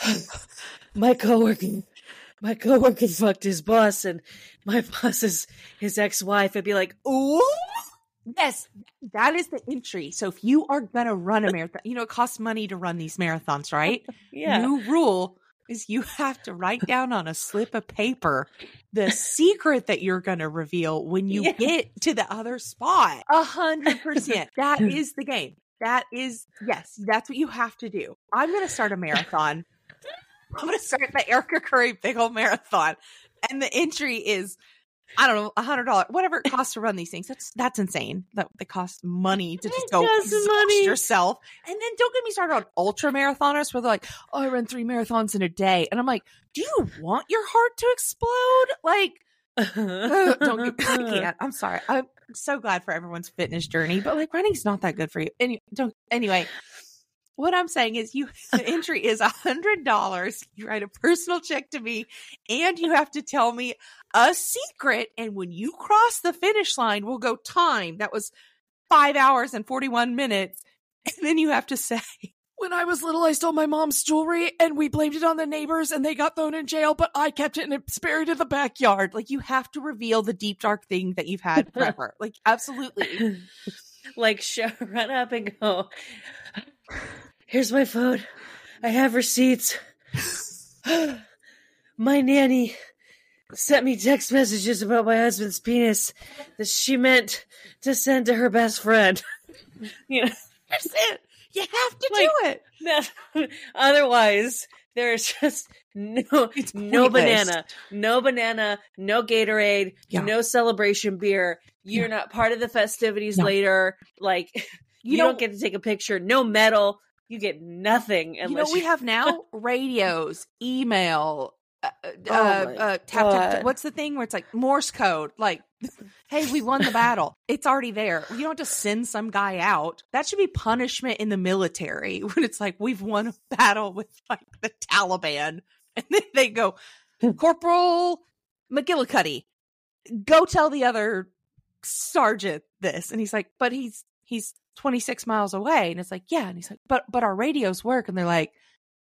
S2: "My coworker, my coworker fucked his boss, and my boss is his ex-wife." I'd be like,
S1: Ooh. Yes, that is the entry. So if you are going to run a marathon, you know, it costs money to run these marathons, right?
S2: "Yeah."
S1: New rule is you have to write down on a slip of paper the secret that you're going to reveal when you
S2: Yeah.
S1: get to the other spot. A hundred percent. That mm. is the game. That is, yes, that's what you have to do. I'm going to start a marathon. I'm going to start the Erika Curry Big Old Marathon. And the entry is, I don't know, a hundred dollars, whatever it costs to run these things. That's that's insane. That they cost money to just go
S2: money.
S1: yourself. And then don't get me started on ultra marathoners where they're like, "Oh, I run three marathons in a day," and I'm like, "Do you want your heart to explode?" Like, don't get, I can't. I'm sorry. I'm so glad for everyone's fitness journey, but like running's not that good for you. Any, don't. Anyway, what I'm saying is, you the entry is a hundred dollars. You write a personal check to me, and you have to tell me a secret. And when you cross the finish line, we'll go time. That was five hours and forty one minutes, and then you have to say. When I was little, I stole my mom's jewelry and we blamed it on the neighbors and they got thrown in jail, but I kept it and it's buried in the backyard. Like, you have to reveal the deep, dark thing that you've had forever. like, absolutely.
S2: like show, run up and go here's my phone. I have receipts. My nanny sent me text messages about my husband's penis that she meant to send to her best friend. You know
S1: That's it. You have to
S2: Like,
S1: do it.
S2: that- otherwise there's just no no banana no banana no gatorade
S1: Yeah.
S2: no celebration beer. You're not part of the festivities
S1: No.
S2: later. Like you,
S1: You
S2: don't
S1: know-
S2: get to take a picture. No medal you get nothing
S1: You know what we have now? Radios, email, uh, uh,
S2: Oh
S1: uh, uh, tap, tap, tap. What's the thing where it's like Morse code? Like, hey, we won the battle. It's already there. You don't have to send some guy out. That should be punishment in the military when it's like we've won a battle with like the Taliban, and then they go, Corporal McGillicuddy. go tell the other sergeant this. And he's like, but he's, he's 26 miles away. And it's like, yeah. And he's like, but, but our radios work. And they're like,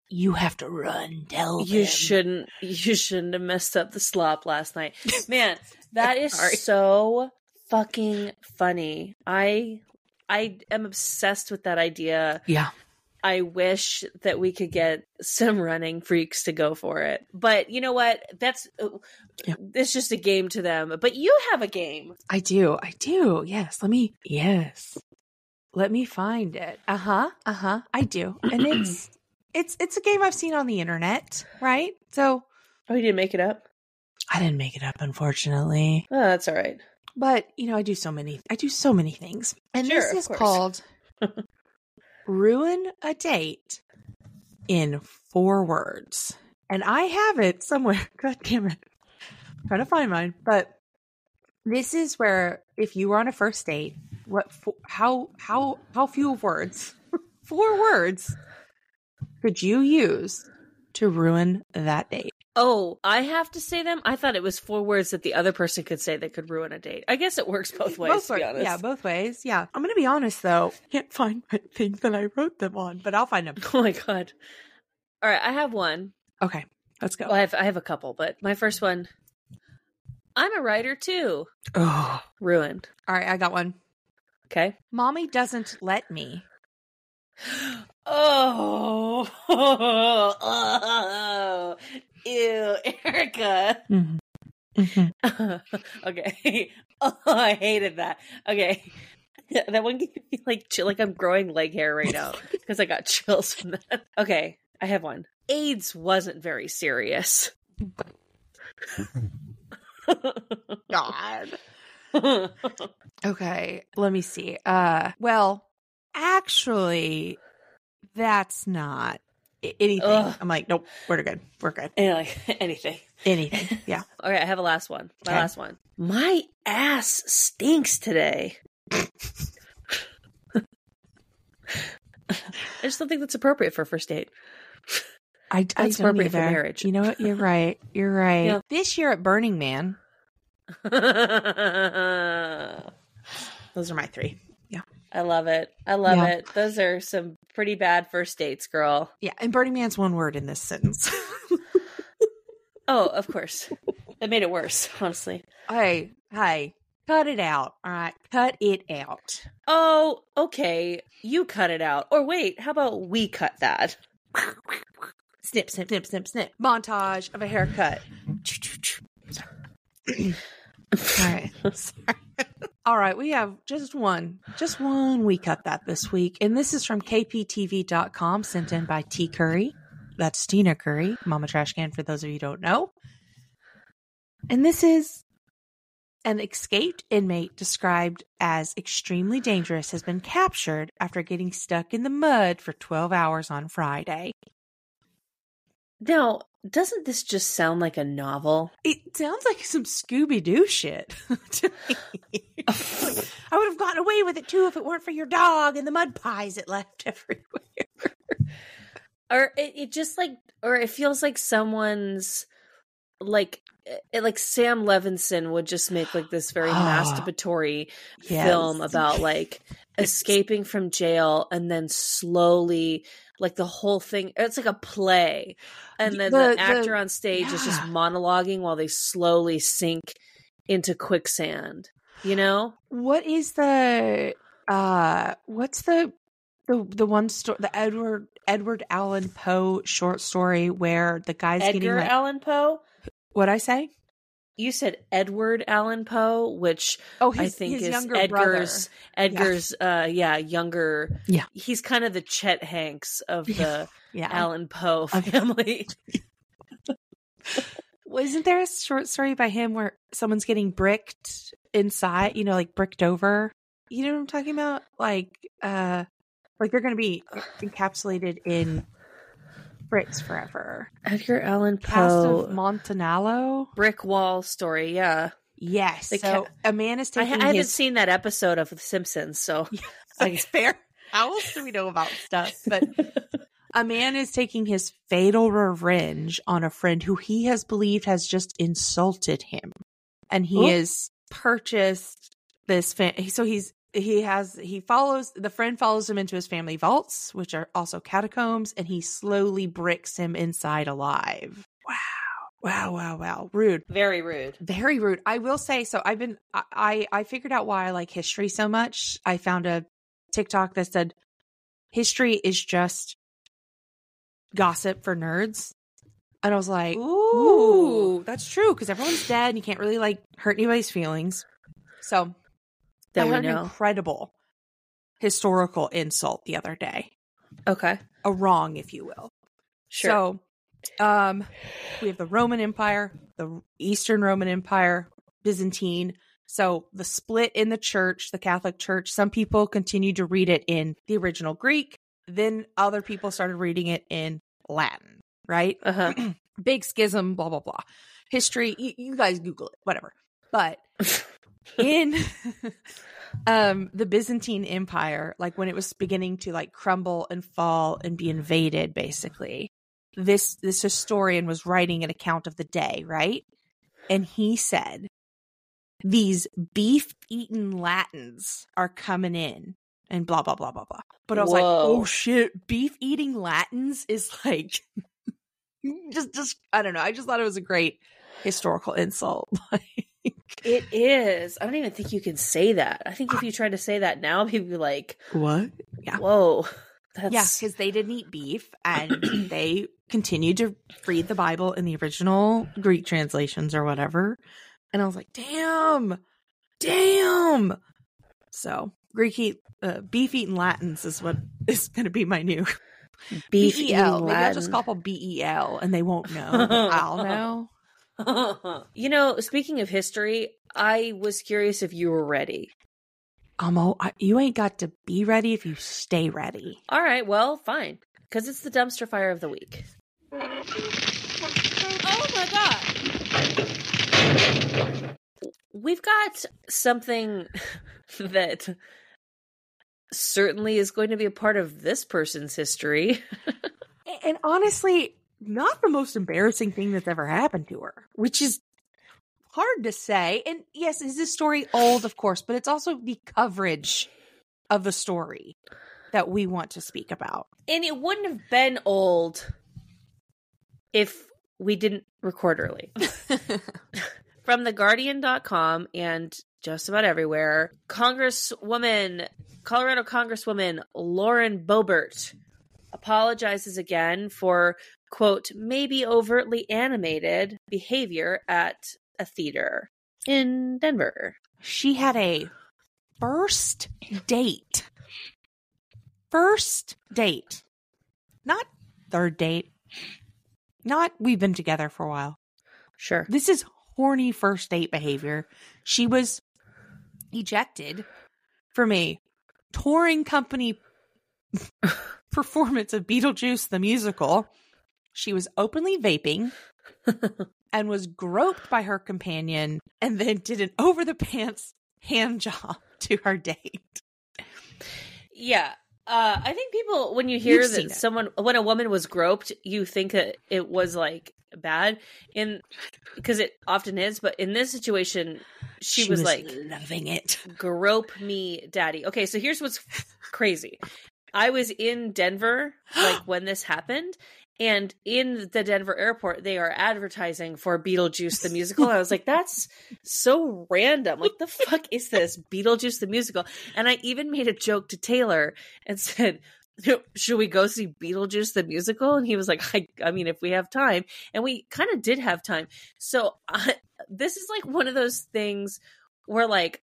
S1: you have to run, tell
S2: You
S1: them."
S2: shouldn't. You shouldn't have messed up the slop last night, man. That is so fucking funny. I I am obsessed with that idea.
S1: Yeah.
S2: I wish that we could get some running freaks to go for it. But you know what? That's uh,
S1: Yeah.
S2: it's just a game to them. But you have a game.
S1: I do. I do. Yes. Let me, yes. Let me find it. Uh huh. Uh huh. I do. And it's, it's, it's a game I've seen on the internet, right? So
S2: Oh, you didn't make it up.
S1: I didn't make it up, unfortunately.
S2: Oh, that's all right.
S1: But, you know, I do so many, I do so many things. And
S2: Sure,
S1: this is
S2: course.
S1: called Ruin a Date in Four Words. And I have it somewhere. God damn it. I'm trying to find mine. But this is where if you were on a first date, what fo- how how how few words? Four words could you use to ruin that date?
S2: Oh, I have to say them. I thought it was four words that the other person could say that could ruin a date. I guess it works both ways.
S1: Both
S2: to be
S1: ways.
S2: honest.
S1: Yeah, both ways. Yeah. I'm gonna be honest though. I Can't find my thing that I wrote them on, but I'll find them.
S2: Oh my god. All right, I have one.
S1: Okay, let's go.
S2: Well, I have I have a couple, but my first one. I'm a writer too.
S1: Oh.
S2: Ruined.
S1: All right, I got one.
S2: Okay.
S1: Mommy doesn't let me.
S2: Oh, oh, ew, Erika.
S1: Mm-hmm.
S2: okay. Oh, I hated that. Okay. That one gave me like chill, like I'm growing leg hair right now because I got chills from that. Okay, I have one. AIDS wasn't very serious.
S1: God. Okay, let me see. Uh, well, actually, that's not anything.
S2: Ugh.
S1: I'm like, nope, we're good. We're good.
S2: and like anything.
S1: Anything. Yeah.
S2: Okay, I have a last one. My
S1: Okay.
S2: last one. My ass stinks today. I just don't think that's appropriate for a first date.
S1: I, I
S2: That's appropriate for
S1: either.
S2: marriage.
S1: You know what? You're right. You're right.
S2: Yeah.
S1: This year at Burning Man, those are my three. Yeah.
S2: I love it. I love
S1: Yeah.
S2: it. Those are some pretty bad first dates, girl.
S1: Yeah, and Burning Man's one word in this sentence.
S2: Oh, of course. That made it worse, honestly.
S1: hey, hey, cut it out. All right, cut it out.
S2: Oh, okay. You cut it out. Or wait, how about we cut that?
S1: Snip, snip, snip, snip, snip. Montage of a haircut. All right. Sorry. All right, we have just one, just one. We cut that this week, and this is from kptv.com, sent in by T Curry. That's Tina Curry, Mama Trash Can. For those of you who don't know, and this is an escaped inmate described as extremely dangerous has been captured after getting stuck in the mud for 12 hours on Friday.
S2: Now, doesn't this just sound like a novel?
S1: It sounds like some Scooby Doo shit. I would have gotten away with it too if it weren't for your dog and the mud pies it left everywhere.
S2: or it, it just like or it feels like someone's like it, like Sam Levinson would just make like this very ah, masturbatory film about like escaping from jail and then slowly like the whole thing it's like a play. And then the,
S1: The- the-
S2: actor on stage is just monologuing while they slowly sink into quicksand you know?
S1: What is the uh what's the the the one story the Edward Edward Allan Poe short story where the guy's getting
S2: Edgar
S1: like,
S2: Allan Poe?
S1: What I say?
S2: You said Edward Allan Poe which
S1: Oh, his,
S2: I think
S1: his
S2: is
S1: younger
S2: Edgar's
S1: brother.
S2: Edgar's uh yeah younger
S1: Yeah.
S2: he's kind of the Chet Hanks of the
S1: Yeah.
S2: Allan Poe family.
S1: Wasn't there a short story by him where someone's getting bricked inside, you know, like bricked over? You know what I'm talking about? Like uh like they're going to be encapsulated in bricks forever.
S2: Edgar Allan
S1: Cask
S2: Poe
S1: of Amontillado?
S2: brick wall story, yeah.
S1: Yes.
S2: They
S1: so
S2: ca-
S1: a man is
S2: I,
S1: taking
S2: I haven't
S1: his
S2: seen that episode of The Simpsons, so
S1: That's fair. How else do we know about stuff? But a man is taking his fatal revenge on a friend who he has believed has just insulted him. and he
S2: Ooh.
S1: has purchased this. Fa- so he's he has he follows the friend follows him into his family vaults, which are also catacombs, and he slowly bricks him inside alive. Wow, wow, wow, wow! Rude.
S2: Very rude.
S1: Very rude. I will say so. I've been I I I figured out why I like history so much. I found a TikTok that said history is just gossip for nerds, and I was like, "Ooh, that's true," because everyone's dead, and you can't really like hurt anybody's feelings. So
S2: That
S1: I
S2: we
S1: heard an incredible historical insult the other day,
S2: Okay.
S1: a wrong, if you will.
S2: Sure.
S1: So, um, we have the Roman Empire, the Eastern Roman Empire, Byzantine. So the split in the church, the Catholic Church, some people continued to read it in the original Greek. Then other people started reading it in Latin, right?
S2: uh huh.
S1: Big schism, blah, blah, blah. History, you, you guys Google it, whatever. But in um the byzantine empire like when it was beginning to like crumble and fall and be invaded basically this this historian was writing an account of the day right? And he said these beef eaten latins are coming in and blah blah blah blah blah. But i was like oh shit. Beef eating latins is like just just i don't know. I just thought it was a great historical insult
S2: It is. I don't even think you can say that. I think if you tried to say that now, people be like,
S1: what yeah
S2: "Whoa, that's
S1: Yeah, because they didn't eat beef and they continued to read the Bible in the original Greek translations or whatever. And I was like, damn, damn. So Greek eat, uh, beef eating Latins is what is going to be my new
S2: beef
S1: BEL.
S2: eating
S1: Maybe I'll just call them BEL and they won't know. I'll know.
S2: you know, speaking of history, I was curious if you were ready.
S1: I'm I, you ain't got to be ready if you stay ready.
S2: All right, well, fine, because it's the dumpster fire of the week.
S1: Oh my God.
S2: We've got something that certainly is going to be a part of this person's history.
S1: And honestly, not the most embarrassing thing that's ever happened to her, which is hard to say. And yes, is this story old? Of course, but it's also the coverage of the story that we want to speak about.
S2: And it wouldn't have been old if we didn't record early. From theguardian.com and just about everywhere, Congresswoman, Colorado Congresswoman Lauren Boebert apologizes again for, quote, maybe overtly animated behavior at a theater in Denver.
S1: she had a first date. First date. Not third date. Not we've been together for a while.
S2: Sure.
S1: This is horny first date behavior. She was ejected from a touring company performance of Beetlejuice the musical. She was openly vaping and was groped by her companion and then did an over the pants hand job to her date.
S2: Yeah. Uh, I think people, when you hear
S1: You've
S2: that someone, when a woman was groped, you think that it was like bad, in because it often is. But in this situation, she, was, like,
S1: loving it.
S2: "Grope me, daddy." Okay, so here's what's crazy. I was in Denver like when this happened, and in the Denver airport, they are advertising for Beetlejuice the musical. I was like, "That's so random! Like, the fuck is this Beetlejuice the musical?" And I even made a joke to Taylor and said. Should we go see Beetlejuice the musical? And he was like, I, I mean, if we have time, and we kind of did have time. So I, this is like one of those things where, like,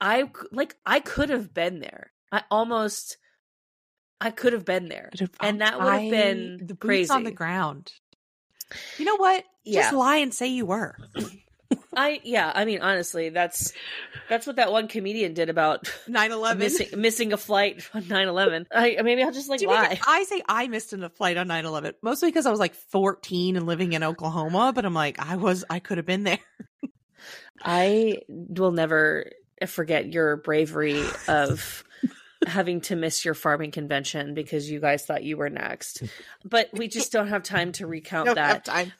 S2: I like I could have been there. I almost I could have been there. And that would have
S1: I-
S2: been
S1: the boots
S2: crazy.
S1: on the ground. You know what?
S2: Yeah.
S1: Just lie and say you were.
S2: I yeah, I mean honestly, that's that's what that one comedian did about
S1: 9-11.
S2: missing missing a flight on 9/11. I maybe I'll just like
S1: Do
S2: lie.
S1: I say I missed a flight on 9-11, mostly because I was like 14 and living in Oklahoma, but I'm like, I was, I could have been there.
S2: I will never forget your bravery of having to miss your farming convention because you guys thought you were next. But we just don't have time to recount
S1: Don't
S2: that.
S1: have time.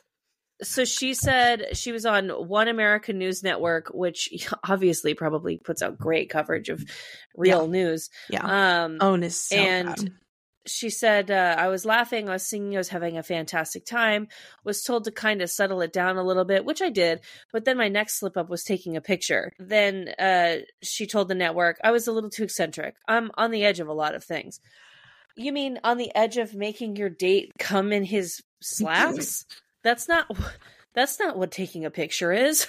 S2: so she said she was on One American News Network, which obviously probably puts out great coverage of real news.
S1: Yeah.
S2: Um,
S1: Onus. so
S2: and
S1: bad.
S2: She said uh, i was laughing. I was singing i was having a fantastic time. Was told to kind of settle it down a little bit which i did but then my next slip up was taking a picture. Then uh, she told the network i was a little too eccentric. I'm on the edge of a lot of things. You mean on the edge of making your date come in his slacks that's not that's not what taking a picture is.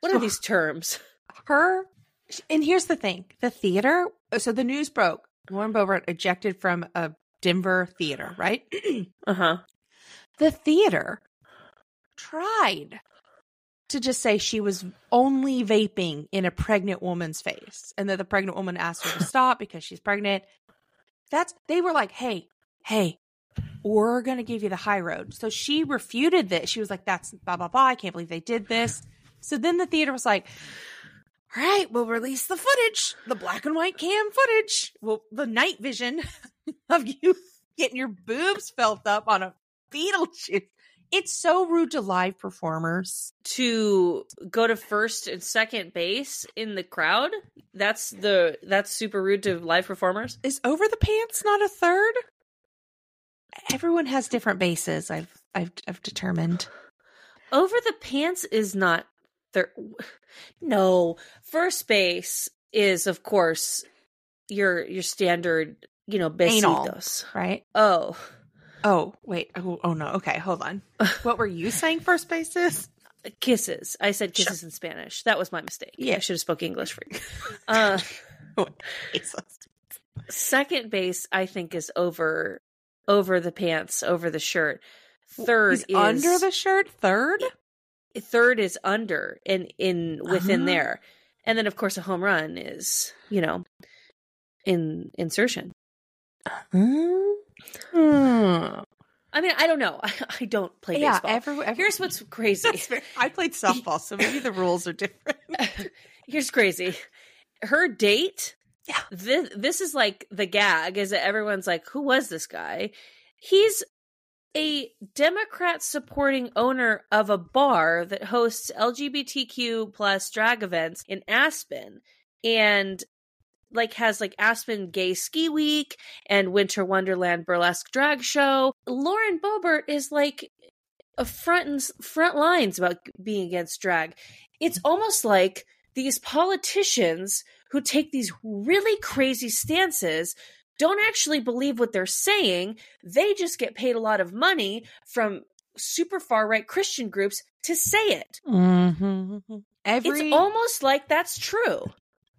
S2: What are these terms?
S1: her and here's the thing. The theater so the news broke lauren boebert ejected from a denver theater right?
S2: Uh-huh.
S1: The theater tried to just say she was only vaping in a pregnant woman's face and that the pregnant woman asked her to stop because she's pregnant. That's they were like hey hey we're gonna give you the high road. So she refuted this. She was like that's blah blah blah. I can't believe they did this. So then the theater was like all right, we'll release the footage, the black and white cam footage, well, the night vision of you getting your boobs felt up on a Beetlejuice. It's so rude to live performers.
S2: to go to first and second base in the crowd that's the that's super rude to live performers
S1: Is over the pants not a third? Everyone has different bases. I've I've I've determined.
S2: over the pants is not third no first base is of course your your standard you know besitos
S1: Right?
S2: oh
S1: Oh wait. Oh, oh no. Okay, hold on. What were you saying? First base is?
S2: kisses i said
S1: Sure.
S2: kisses in spanish that was my mistake
S1: Yeah.
S2: i should have spoke english for you uh second base i think is over over the pants over the shirt third
S1: He's
S2: is
S1: under the shirt. Third.
S2: Third is under and in within
S1: Uh-huh.
S2: there and then of course a home run is you know in insertion
S1: Hmm.
S2: i mean i don't know i, I don't play
S1: Yeah.
S2: baseball
S1: Every, every,
S2: here's what's crazy
S1: I played softball, so maybe the rules are different.
S2: here's crazy her date
S1: Yeah.
S2: this, this is like the gag is that everyone's like who was this guy he's a democrat supporting owner of a bar that hosts lgbtq plus drag events in aspen and like has like aspen gay ski week and winter wonderland burlesque drag show. Lauren boebert is like a front and front lines about being against drag. It's almost like these politicians who take these really crazy stances don't actually believe what they're saying. They just get paid a lot of money from super far right Christian groups to say it.
S1: Mm-hmm. Every
S2: it's almost like that's true.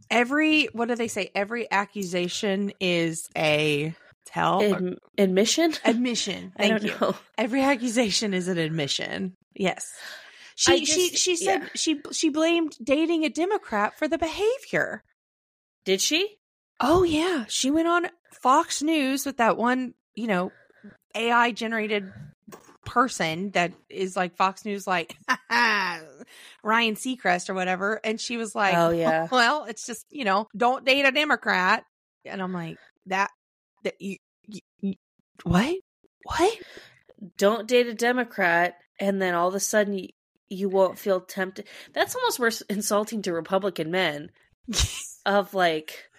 S1: every what do they say? Every accusation is a tell
S2: Ad- admission?
S1: admission.
S2: I
S1: Thank
S2: don't
S1: you.
S2: know.
S1: Every accusation is an admission. Yes. She
S2: I
S1: she she said
S2: yeah.
S1: she she blamed dating a Democrat for the behavior.
S2: Did she?
S1: Oh yeah, she went on Fox News with that one, you know, AI generated person that is like Fox News like Ryan Seacrest or whatever and she was like,
S2: Oh, yeah.
S1: well, it's just, you know, don't date a Democrat." And I'm like, "That that you, you, you what? What?"
S2: Don't date a Democrat and then all of a sudden you, you won't feel tempted. That's almost worse insulting to Republican men. of like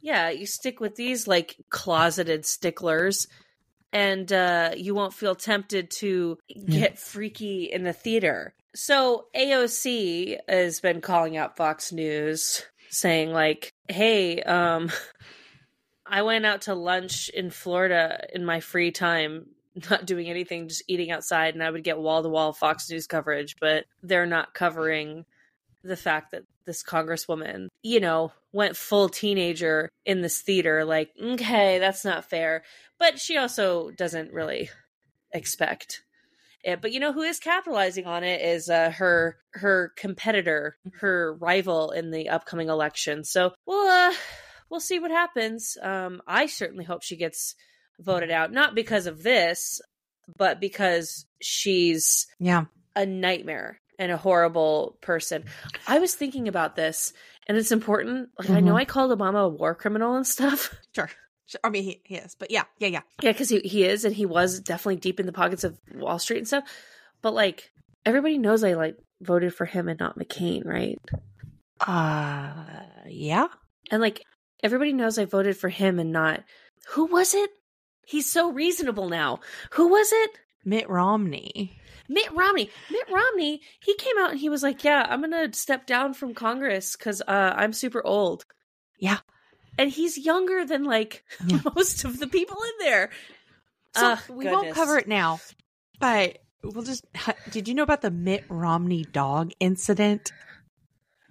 S2: yeah you stick with these like closeted sticklers and uh you won't feel tempted to get freaky in the theater. So aoc has been calling out fox news saying like hey um i went out to lunch in florida in my free time not doing anything just eating outside and i would get wall-to-wall fox news coverage but they're not covering the fact that this congresswoman, you know, went full teenager in this theater. Like, okay, that's not fair. But she also doesn't really expect it. But you know who is capitalizing on it is uh, her her competitor, her rival in the upcoming election. So we'll uh, we'll see what happens. Um, I certainly hope she gets voted out, not because of this, but because she's
S1: Yeah.
S2: a nightmare and a horrible person. I was thinking about this, and it's important. Like, I know
S1: Mhm.
S2: I called Obama a war criminal and stuff.
S1: Sure. Sure. I mean, he, he is, but yeah, yeah, yeah.
S2: Yeah, because he, he is, and he was definitely deep in the pockets of Wall Street and stuff. But like everybody knows I like voted for him and not McCain, right?
S1: Uh, yeah.
S2: And like everybody knows I voted for him and not who was it? He's so reasonable now. Who was it?
S1: Mitt Romney.
S2: Mitt Romney. Mitt Romney. He came out and he was like, "Yeah, I'm gonna step down from Congress because uh, I'm super old."
S1: Yeah.
S2: and he's younger than like
S1: Yeah.
S2: most of the people in there.
S1: So
S2: Ugh,
S1: we won't cover it now, but we'll just. Did you know about the Mitt Romney dog incident?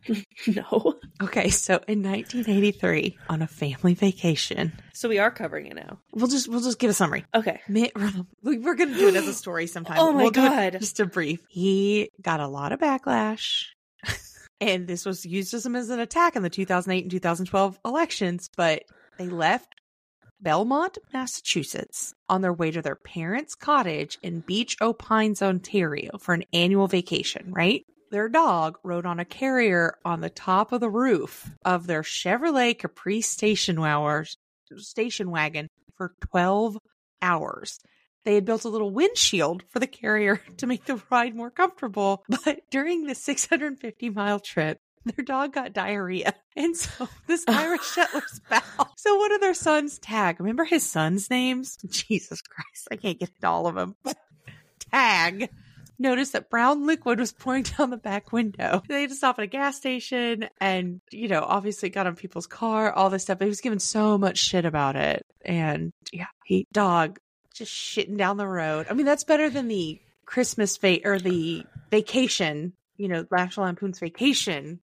S2: No.
S1: Okay, so in 1983, on a family vacation,
S2: So we are covering it now.
S1: we'll just we'll just give a summary.
S2: Okay.
S1: Mitt Romney, we're going to do it as a story sometime.
S2: Oh my
S1: We'll
S2: God.
S1: just a brief. He got a lot of backlash, and this was used as, as an attack in the 2008 and 2012 elections. But they left Belmont, Massachusetts, on their way to their parents' cottage in Beach O'Pines, Ontario, for an annual vacation. Right. Their dog rode on a carrier on the top of the roof of their Chevrolet Capri station wagon, station wagon for 12 hours. They had built a little windshield for the carrier to make the ride more comfortable. But during the 650 mile trip, their dog got diarrhea. And so this Irish Shetler's pal. So one of their sons, Tagg, remember his son's names? Jesus Christ, I can't get into all of them. Tagg noticed that brown liquid was pouring down the back window. They had to stop at a gas station and, you know, obviously got on people's car, all this stuff. But he was given so much shit about it. And yeah, he, dog, just shitting down the road. I mean, that's better than the Christmas va- or the vacation, you know, National Lampoon's vacation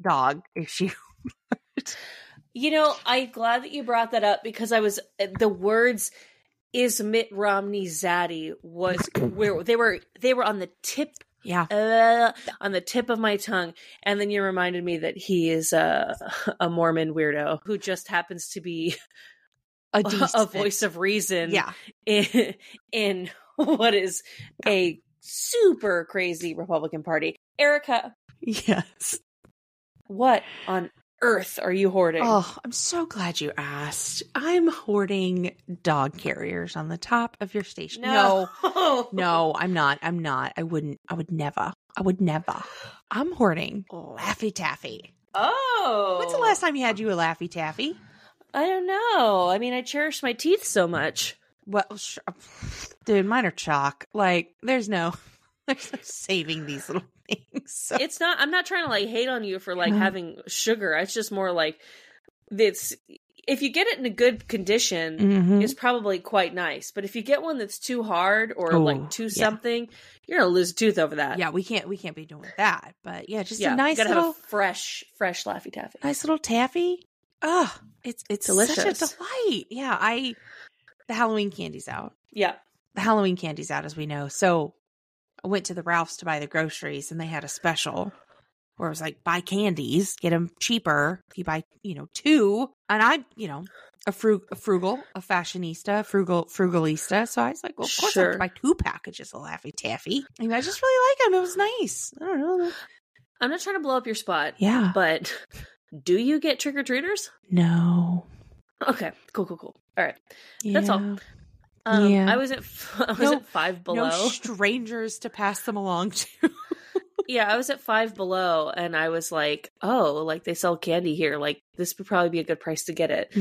S1: dog issue.
S2: You know, I'm glad that you brought that up because I was the words is Mitt Romney zaddy was where they were they were on the tip
S1: Yeah.
S2: uh, on the tip of my tongue and then you reminded me that he is a a Mormon weirdo who just happens to be
S1: A,
S2: a,
S1: decent-
S2: voice of reason
S1: Yeah.
S2: in, in what is a super crazy Republican Party. Erika,
S1: Yes.
S2: what on earth are you hoarding?
S1: Oh, I'm so glad you asked. I'm hoarding dog carriers on the top of your station. No,
S2: no.
S1: no, I'm not. I'm not. I wouldn't. I would never. I would never. I'm hoarding oh. Laffy Taffy.
S2: Oh.
S1: When's the last time you had you a Laffy Taffy?
S2: I don't know. I mean, I cherish my teeth so much.
S1: Well, sh- uh, dude, mine are chalk. Like, there's no, there's no saving these little things. So-
S2: It's not I'm not trying to like hate on you for like
S1: No.
S2: having sugar. It's just more like it's if you get it in a good condition,
S1: Mhm.
S2: it's probably quite nice. But if you get one that's too hard or
S1: Oh,
S2: like too
S1: yeah.
S2: something, you're gonna lose a tooth over that.
S1: yeah, we can't. We can't be doing that. But yeah, just
S2: yeah.
S1: a nice little,
S2: fresh, fresh Laffy Taffy.
S1: nice little taffy. Oh, it's it's such a delight. Yeah, I the Halloween candy's out.
S2: Yeah.
S1: The Halloween candy's out, as we know. So went to the Ralph's to buy the groceries, and they had a special where it was like buy candies, get them cheaper if you buy, you know, two. And I, you know, a, frug- a frugal, a fashionista, frugal, frugalista. So I was like, well, of course I have
S2: Sure.
S1: to buy two packages of Laffy Taffy. And I just really like them. It was nice. I don't know.
S2: I'm not trying to blow up your spot,
S1: Yeah.
S2: but do you get trick or treaters?
S1: no.
S2: Okay, cool, cool, cool. All right. That's all.
S1: Yeah.
S2: Um,
S1: Yeah.
S2: I was at I was
S1: No-
S2: at five below.
S1: No strangers to pass them along to.
S2: yeah, I was at five below, and I was like, "Oh, like they sell candy here. Like this would probably be a good price to get it."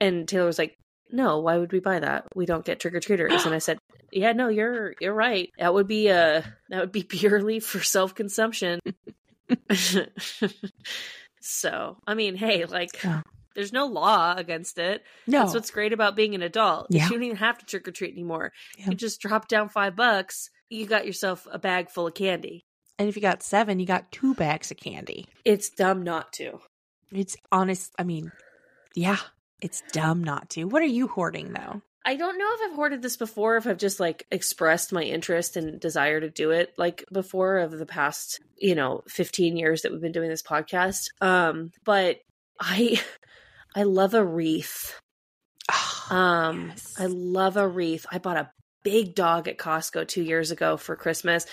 S2: And Taylor was like, "No, why would we buy that? We don't get trick or treaters." and I said, "Yeah, no, you're you're right. That would be uh that would be purely for self consumption." so, I mean, hey, like. There's no law against it.
S1: No.
S2: That's what's great about being an adult.
S1: Yeah.
S2: You don't even have to trick or treat anymore.
S1: Yeah.
S2: You just drop down five bucks. You got yourself a bag full of candy.
S1: and if you got seven, you got two bags of candy.
S2: It's dumb not to.
S1: It's honest. I mean, yeah, it's dumb not to. What are you hoarding though?
S2: I don't know if I've hoarded this before, if I've just like expressed my interest and desire to do it like before of the past, you know, 15 years that we've been doing this podcast. Um, but I I love a wreath. Um,
S1: Yes.
S2: I love a wreath. I bought a big dog at Costco two years ago for Christmas,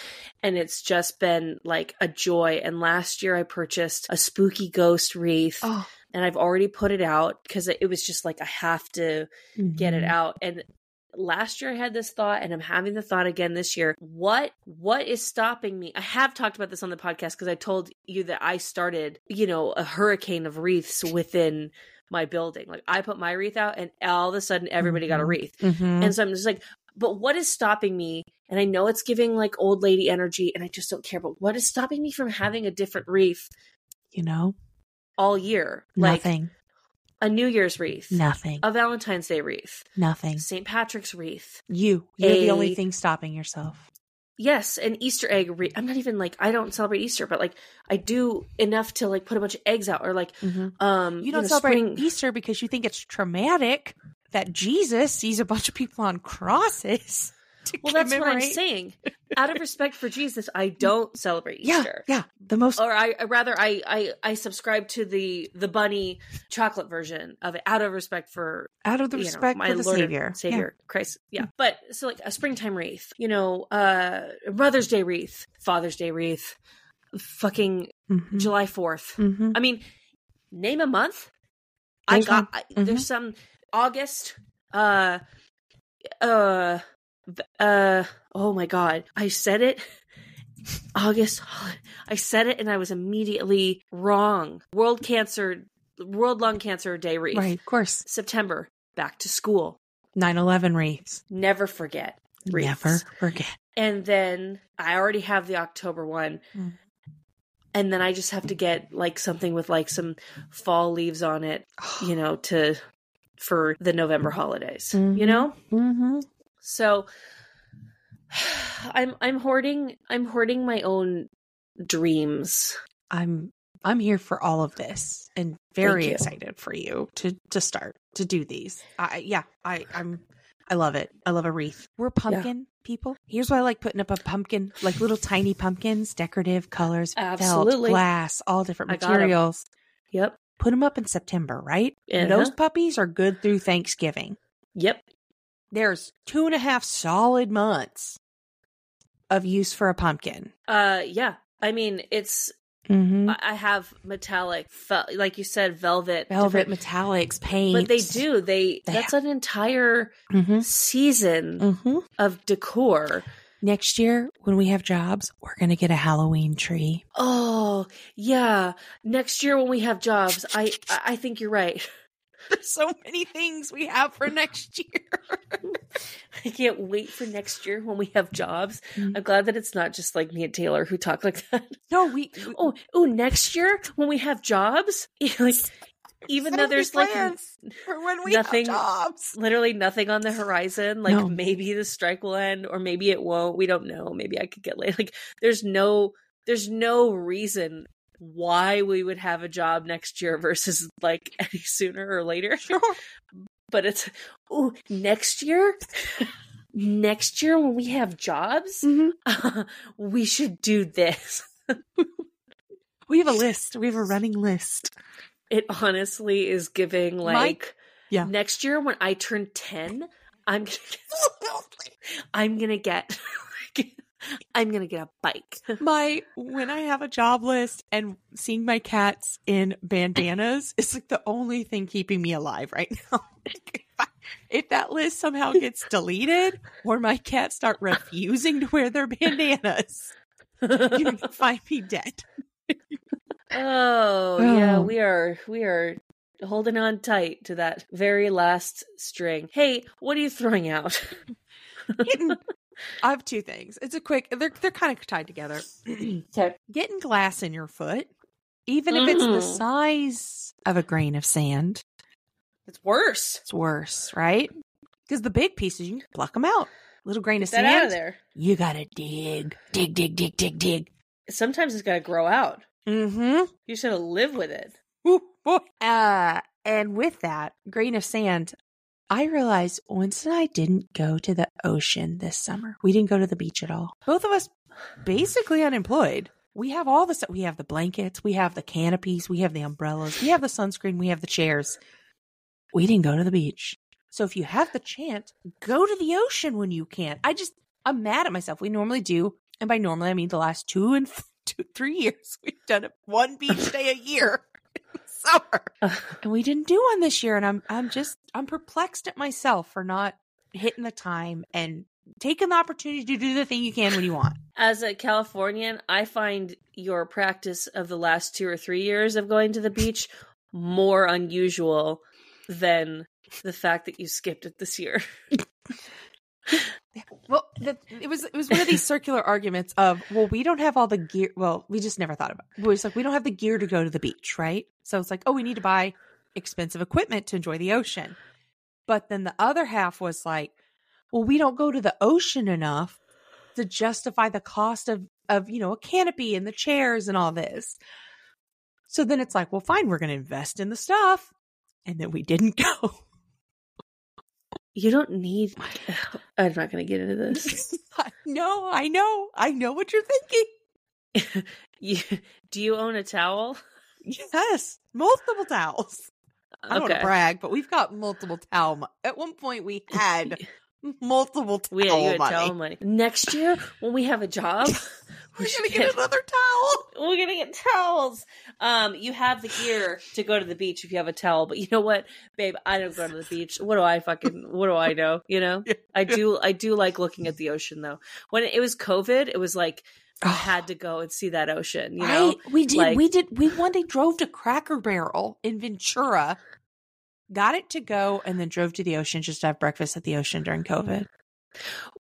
S2: and it's just been like a joy. And last year I purchased a spooky ghost wreath,
S1: oh,
S2: and I've already put it out because it was just like I have to get it
S1: mhm.
S2: out. And last year I had this thought and I'm having the thought again this year. What what is stopping me? I have talked about this on the podcast because I told you that I started, you know, a hurricane of wreaths within my building. Like I put my wreath out and all of a sudden everybody got a
S1: Mhm.
S2: wreath.
S1: Mhm.
S2: And so I'm just like, but what is stopping me? And I know it's giving like old lady energy and I just don't care, but what is stopping me from having a different wreath
S1: you know,
S2: all year? Like
S1: nothing,
S2: a New Year's wreath,
S1: nothing,
S2: a Valentine's Day wreath,
S1: nothing.
S2: St. Patrick's wreath.
S1: You, you're the only thing stopping yourself.
S2: Yes, an Easter egg. Re- I'm not even like I don't celebrate Easter, but like I do enough to like put a bunch of eggs out or like um
S1: You don't
S2: know,
S1: celebrate
S2: spring-
S1: Easter because you think it's traumatic that Jesus sees a bunch of people on crosses.
S2: Well, that's what I'm saying. Out of respect for Jesus, I don't celebrate
S1: Yeah,
S2: Easter.
S1: yeah. yeah. The most
S2: Or I rather I I I subscribe to the the bunny chocolate version of it out of respect for
S1: out of the
S2: you know,
S1: respect
S2: my
S1: for the
S2: Lord
S1: Savior.
S2: Savior Christ. Yeah. But so like a springtime wreath, you know, uh Mother's Day wreath, Father's Day wreath, fucking
S1: Yeah. Mhm.
S2: July 4th.
S1: Mhm.
S2: I mean, name a month. I got. I,
S1: Mhm.
S2: there's some August uh uh uh oh my god. I said it August I said it and I was immediately wrong. World Cancer World Lung Cancer Day wreath.
S1: Right, of course.
S2: September back to school.
S1: 9 11 wreaths.
S2: Never forget. wreaths.
S1: Never forget.
S2: And then I already have the October one.
S1: Mm.
S2: And then I just have to get like something with like some fall leaves on it, you know, to for the November holidays. You
S1: Mhm.
S2: know?
S1: hmm
S2: So I'm I'm hoarding I'm hoarding my own dreams.
S1: I'm I'm here for all of this and very excited for you to to start to do these. I yeah, I I'm I love it. I love a wreath. We're pumpkin people. Here's why I like putting up a pumpkin, like little tiny pumpkins, decorative colors,
S2: Absolutely.
S1: felt, glass, all different
S2: I got 'em.
S1: materials.
S2: Yep.
S1: Put them up in September, right? And
S2: Uh-huh.
S1: Those puppies are good through Thanksgiving.
S2: Yep.
S1: There's two and a half solid months of use for a pumpkin.
S2: Uh yeah. I mean, it's
S1: Mm-hmm.
S2: I have metallic like you said velvet
S1: Velvet
S2: different-
S1: metallics, paint.
S2: but they do they,
S1: They
S2: that's an entire
S1: Mm-hmm.
S2: season
S1: Mm-hmm.
S2: of decor
S1: Next year, when we have jobs, we're gonna get a Halloween tree.
S2: oh yeah next year when we have jobs i I think you're right
S1: There's so many things we have for next year.
S2: i can't wait for next year when we have jobs
S1: Mhm.
S2: i'm glad that it's not just like me and taylor who talk like that
S1: No, we.
S2: oh oh next year when we have jobs like even though there's like
S1: for when we
S2: nothing-
S1: have jobs.
S2: literally nothing on the horizon like
S1: No.
S2: maybe the strike will end or maybe it won't we don't know maybe i could get laid like there's no there's no reason why we would have a job next year versus like any sooner or later
S1: Sure.
S2: but it's oh next year next year when we have jobs
S1: Mhm.
S2: we should do this
S1: We have a list. We have a running list.
S2: it honestly is giving like
S1: Mike? Yeah.
S2: next year when i turn 10 i'm gonna get, i'm gonna get i'm gonna get a bike
S1: my when I have a job list and seeing my cats in bandanas is like the only thing keeping me alive right now. if, I- if that list somehow gets deleted or my cats start refusing to wear their bandanas, you're find me dead.
S2: oh yeah
S1: Oh.
S2: we are we are holding on tight to that very last string hey what are you throwing out
S1: Getting- I have two things. It's a quick. They're they're kind of tied together.
S2: okay
S1: Getting glass in your foot, even if it's the
S2: Mhm.
S1: size of a grain of sand,
S2: it's worse
S1: it's worse, right? Because the big pieces you can pluck them out. Little grain of
S2: sand out of there
S1: you gotta dig, dig, dig, dig, dig, dig.
S2: sometimes it's gotta grow out
S1: Mm-hmm.
S2: you should live with it
S1: Uh, and with that grain of sand, I realized once and I didn't go to the ocean this summer. We didn't go to the beach at all. Both of us basically unemployed. We have all the. We have the blankets. We have the canopies. We have the umbrellas. We have the sunscreen. We have the chairs. We didn't go to the beach. So if you have the chance, go to the ocean when you can. I just, I'm mad at myself. We normally do. And by normally, I mean the last two and two, three years, we've done it one beach day a year. In the Summer and we didn't do one this year and i'm i'm just i'm perplexed at myself for not hitting the time and taking the opportunity to do the thing you can when you want.
S2: As a Californian, I find your practice of the last two or three years of going to the beach more unusual than the fact that you skipped it this year.
S1: Well, the, it was it was one of these circular arguments of well, we don't have all the gear. Well, we just never thought about. It. it was like we don't have the gear to go to the beach, right? So it's like, oh, we need to buy expensive equipment to enjoy the ocean. But then the other half was like, well, we don't go to the ocean enough to justify the cost of of you know a canopy and the chairs and all this. So then it's like, well, fine, we're going to invest in the stuff, and then we didn't go.
S2: You don't need. I'm not going to get into this.
S1: no, I know. I know what you're thinking.
S2: you, do you own a towel?
S1: Yes, multiple towels. I don't
S2: Okay.
S1: want to brag, but we've got multiple towel. At one point, we had multiple towel
S2: We, you
S1: money.
S2: towel money. Next year, when we have a job,
S1: We're gonna get
S2: get,
S1: another towel.
S2: we're gonna get towels. Um, you have the gear to go to the beach if you have a towel, but you know what, babe? I don't go to the beach. What do I fucking? What do I know? You know,
S1: Yeah.
S2: I do. I do like looking at the ocean though. When it was COVID, it was like I had to go and see that ocean. You know?
S1: We did.
S2: like-
S1: we did. We one day drove to Cracker Barrel in Ventura, got it to go, and then drove to the ocean just to have breakfast at the ocean during COVID.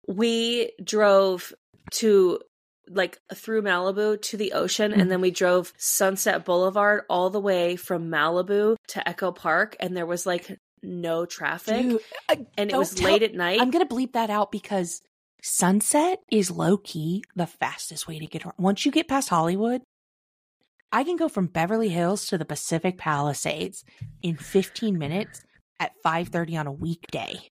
S2: we drove to like through Malibu to the ocean and then we mm-hmm. drove Sunset Boulevard all the way from Malibu to Echo Park and there was like no traffic
S1: Dude, I- uh,
S2: and it was
S1: tell-
S2: late at night.
S1: I'm gonna bleep that out because sunset is low key the fastest way to get around. Once you get past Hollywood, I can go from Beverly Hills to the Pacific Palisades in 15 minutes at 5:30 on a weekday.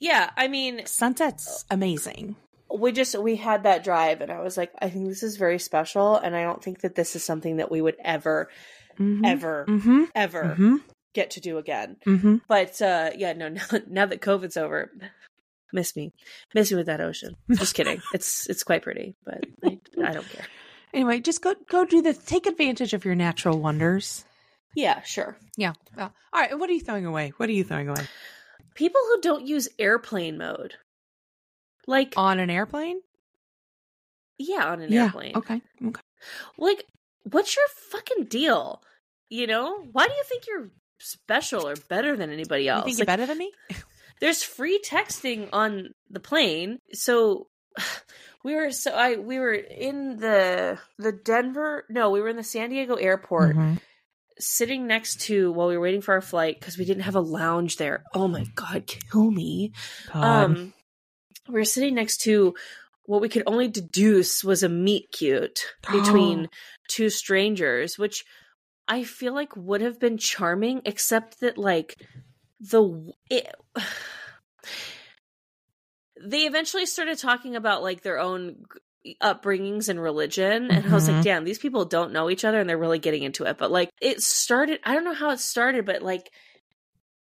S2: yeah, I mean,
S1: Sunset's amazing.
S2: we just we had that drive and I was like I think this is very special and I don't think that this is something that we would ever
S1: Mhm.
S2: ever
S1: Mhm.
S2: ever
S1: Mhm.
S2: get to do again.
S1: Mhm.
S2: But uh yeah, no, now, now that COVID's over, miss me, miss me with that ocean. Just kidding. it's it's quite pretty, but I, I don't care.
S1: Anyway, just go go do the take advantage of your natural wonders.
S2: Yeah, sure.
S1: Yeah. Well, all right. What are you throwing away? What are you throwing away?
S2: People who don't use airplane mode, like
S1: On an airplane?
S2: yeah, on an
S1: yeah.
S2: airplane.
S1: Okay. Okay.
S2: Like, what's your fucking deal? You know, why do you think you're special or better than anybody
S1: You
S2: else?
S1: think
S2: Like,
S1: you're better than me?
S2: there's free texting on the plane so we were so i we were in the the denver no we were in the san diego airport
S1: Mhm.
S2: sitting next to while we were waiting for our flight because we didn't have a lounge there oh my god kill me
S1: God.
S2: um we were sitting next to what we could only deduce was a meet cute between two strangers which i feel like would have been charming except that like the it, they eventually started talking about like their own upbringings and religion and i was like
S1: Mhm.
S2: damn these people don't know each other and they're really getting into it but like it started i don't know how it started but like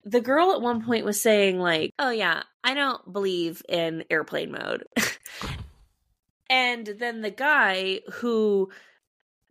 S2: the girl at one point was saying like oh yeah i don't believe in airplane mode and then the guy who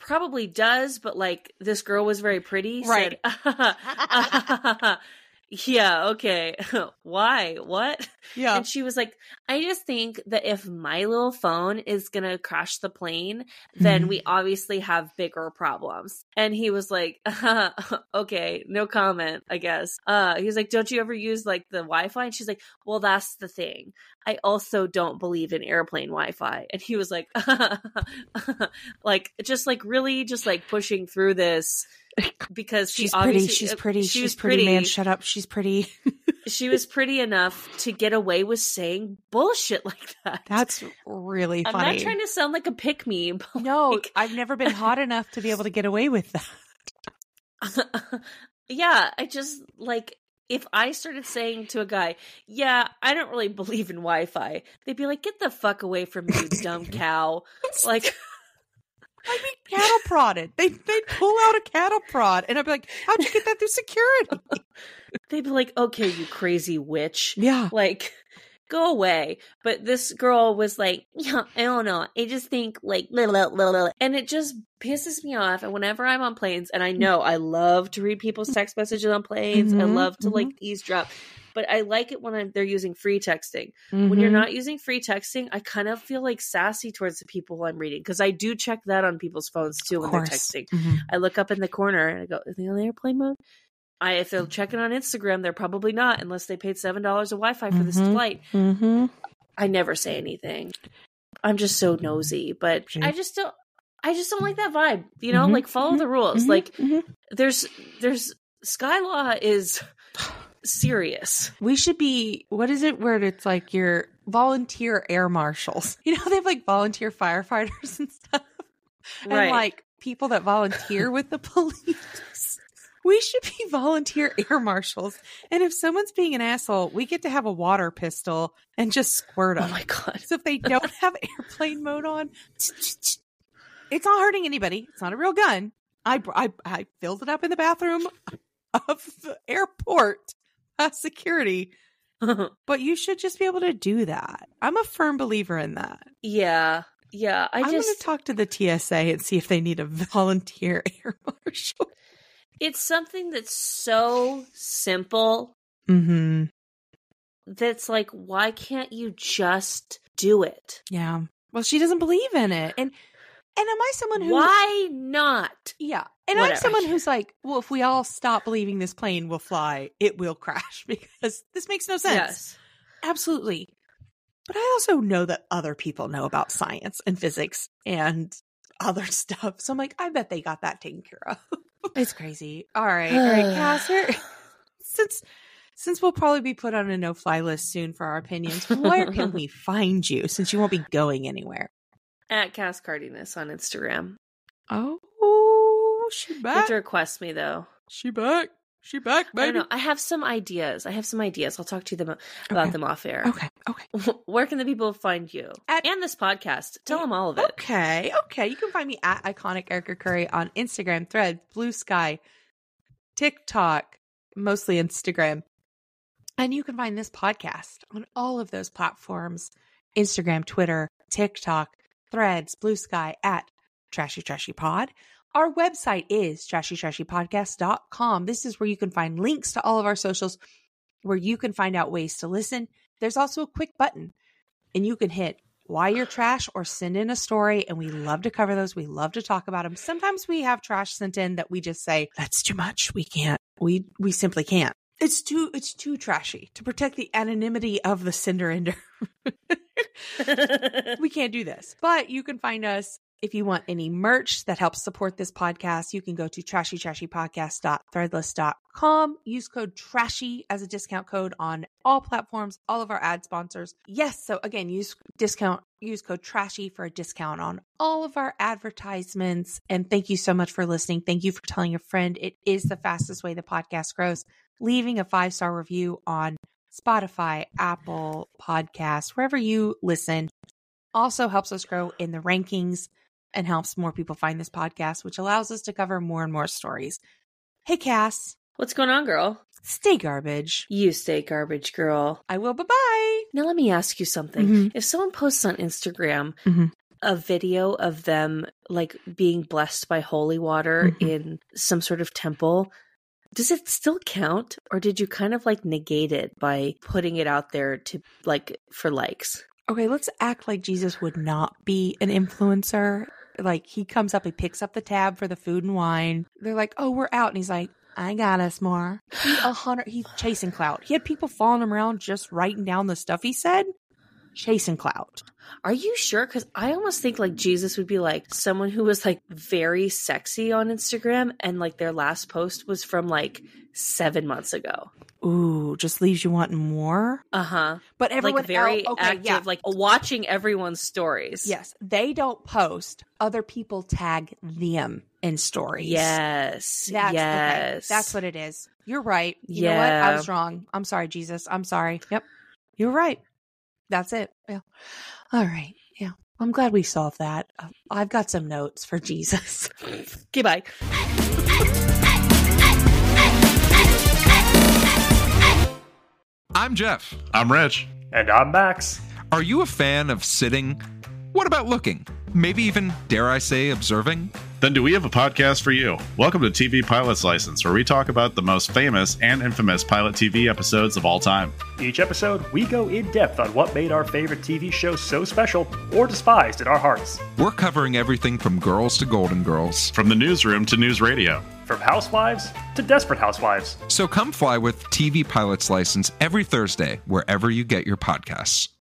S2: probably does but like this girl was very pretty
S1: Right.
S2: said yeah okay why what
S1: yeah.
S2: and she was like, I just think that if my little phone is going to crash the plane, then
S1: Mhm.
S2: we obviously have bigger problems. And he was like, okay, no comment, I guess. Uh, he was like, don't you ever use like the Wi Fi? And she's like, well, that's the thing. I also don't believe in airplane Wi Fi. And he was like, like, just like really just like pushing through this because she
S1: She's pretty. She's
S2: uh,
S1: pretty.
S2: She
S1: she's
S2: was
S1: pretty, man. Shut up. She's pretty.
S2: she was pretty enough to get away with saying bullshit like that.
S1: That's really funny.
S2: I'm not trying to sound like a pick me, but
S1: no,
S2: like-
S1: I've never been hot enough to be able to get away with that.
S2: yeah, I just like if I started saying to a guy, "Yeah, I don't really believe in Wi-Fi," they'd be like, "Get the fuck away from me, you dumb cow!" Like,
S1: I'd be cattle prodded. They they'd pull out a cattle prod, and I'd be like, "How'd you get that through security?"
S2: they'd be like, "Okay, you crazy witch."
S1: Yeah.
S2: like go away but this girl was like yeah i don't know i just think like blah, blah, blah, blah." and it just pisses me off and whenever i'm on planes and i know i love to read people's text messages on planes i
S1: Mhm,
S2: love to
S1: mhm.
S2: like eavesdrop but I like it when I'm, they're using free texting. When you're
S1: Mhm.
S2: not using free texting, I kind of feel like sassy towards the people I'm reading because I do check that on people's phones too when they're texting.
S1: Mhm.
S2: I look up in the corner and I go, "Is they on airplane mode?" I if they're checking on Instagram, they're probably not unless they paid seven dollars of Wi-Fi for this
S1: Mhm.
S2: flight.
S1: Mhm.
S2: I never say anything. I'm just so nosy, but. I just don't. I just don't like that vibe. You know,
S1: Mhm,
S2: like follow the rules. Like there's there's Sky Law is serious.
S1: we should be what is it where it's like your volunteer air marshals? You know they have like volunteer firefighters and stuff? And like people that volunteer with the police. We should be volunteer air marshals. And if someone's being an asshole we get to have a water pistol and just squirt
S2: oh
S1: them.
S2: Oh my god.
S1: so if they don't have airplane mode on it's not hurting anybody. It's not a real gun. I i, I filled it up in the bathroom of the airport security but you should just be able to do that. I'm a firm believer in that.
S2: yeah. Yeah. I
S1: I am
S2: just
S1: going to talk to the TSA and see if they need a volunteer air marshal.
S2: it's something that's so simple
S1: Mm-hmm.
S2: that's like why can't you just do it?
S1: Yeah. Well, she doesn't believe in it, and and am I someone who?
S2: Why not?
S1: Yeah. And I'm someone who's like, well, if we all stop believing this plane will fly, it will crash because this makes no sense.
S2: Yes.
S1: Absolutely. But I also know that other people know about science and physics and other stuff. So I'm like, I bet they got that taken care of. it's crazy. All right. All right, Cass, since since we'll probably be put on a no fly list soon for our opinions, where can we find you since you won't be going anywhere?
S2: At Cass Cardenes on Instagram.
S1: Oh, she
S2: You have
S1: back.
S2: to request me though.
S1: She back. She back,
S2: I don't know. I have some ideas. I have some ideas. I'll talk to them about
S1: Okay.
S2: them off air.
S1: Okay. Okay.
S2: Where can the people find you?
S1: At-
S2: and this podcast. Tell them all of it.
S1: Okay, okay. You can find me at iconic Erika Curry on Instagram, Thread, Blue Sky, TikTok, mostly Instagram. And you can find this podcast on all of those platforms Instagram, Twitter, TikTok, Threads, Blue Sky at Trashy Trashy Pod. Our website is trashytrashypodcast.com. This is where you can find links to all of our socials, where you can find out ways to listen. There's also a quick button, and you can hit why you're trash or send in a story. And we love to cover those. We love to talk about them. Sometimes we have trash sent in that we just say, that's too much. We can't. We we simply can't. It's too it's too trashy to protect the anonymity of the sender ender. we can't do this. But you can find us if you want any merch that helps support this podcast. You can go to trashytrashypodcast.threadless.com. Use code trashy as a discount code on all platforms, all of our ad sponsors. Yes, so again, use discount use code trashy for a discount on all of our advertisements. And thank you so much for listening. Thank you for telling a friend. It is the fastest way the podcast grows. Leaving a five-star review on Spotify, Apple Podcasts, wherever you listen, also helps us grow in the rankings and helps more people find this podcast, which allows us to cover more and more stories. Hey, Cass,
S2: What's going on, girl?
S1: stay garbage.
S2: You stay garbage, girl.
S1: I will. Bye bye.
S2: Now let me ask you something.
S1: Mhm.
S2: If someone posts on Instagram
S1: Mhm.
S2: a video of them like being blessed by holy water
S1: Mhm.
S2: in some sort of temple, does it still count or did you kind of like negate it by putting it out there to like for likes?
S1: Okay, let's act like Jesus would not be an influencer. Like he comes up, he picks up the tab for the food and wine. They're like, "Oh, we're out," and he's like, "I got us more." He a hundred. He's chasing clout. He had people following him around just writing down the stuff he said, chasing clout.
S2: Are you sure? Because I almost think like Jesus would be like someone who was like very sexy on Instagram and like their last post was from like seven months ago.
S1: Ooh, just leaves you wanting more.
S2: Uh huh.
S1: But everyone
S2: Like very
S1: okay,
S2: active,
S1: yeah.
S2: like watching everyone's stories.
S1: Yes, they don't post. Other people tag them in stories.
S2: Yes.
S1: That's
S2: yes.
S1: okay. That's what it is. You're right. You know what? I was wrong. I'm sorry, Jesus. I'm sorry. Yep. You're right. That's it. Yeah. All right. Yeah. I'm glad we solved that. Uh, I've got some notes for Jesus.
S2: Okay, bye.
S3: I'm Jeff.
S4: I'm Rich.
S5: And I'm Max.
S3: Are you a fan of sitting? What about looking? Maybe even, dare I say, observing? Then do we have a podcast for you? Welcome to TV Pilot's License, where we talk about the most famous and infamous pilot TV episodes of all time.
S4: Each episode, we go in depth on what made our favorite TV show so special or despised in our hearts.
S5: We're covering everything from girls to Golden Girls.
S3: From the newsroom to news radio.
S4: From housewives to desperate housewives.
S5: So come fly with TV Pilot's License every Thursday, wherever you get your podcasts.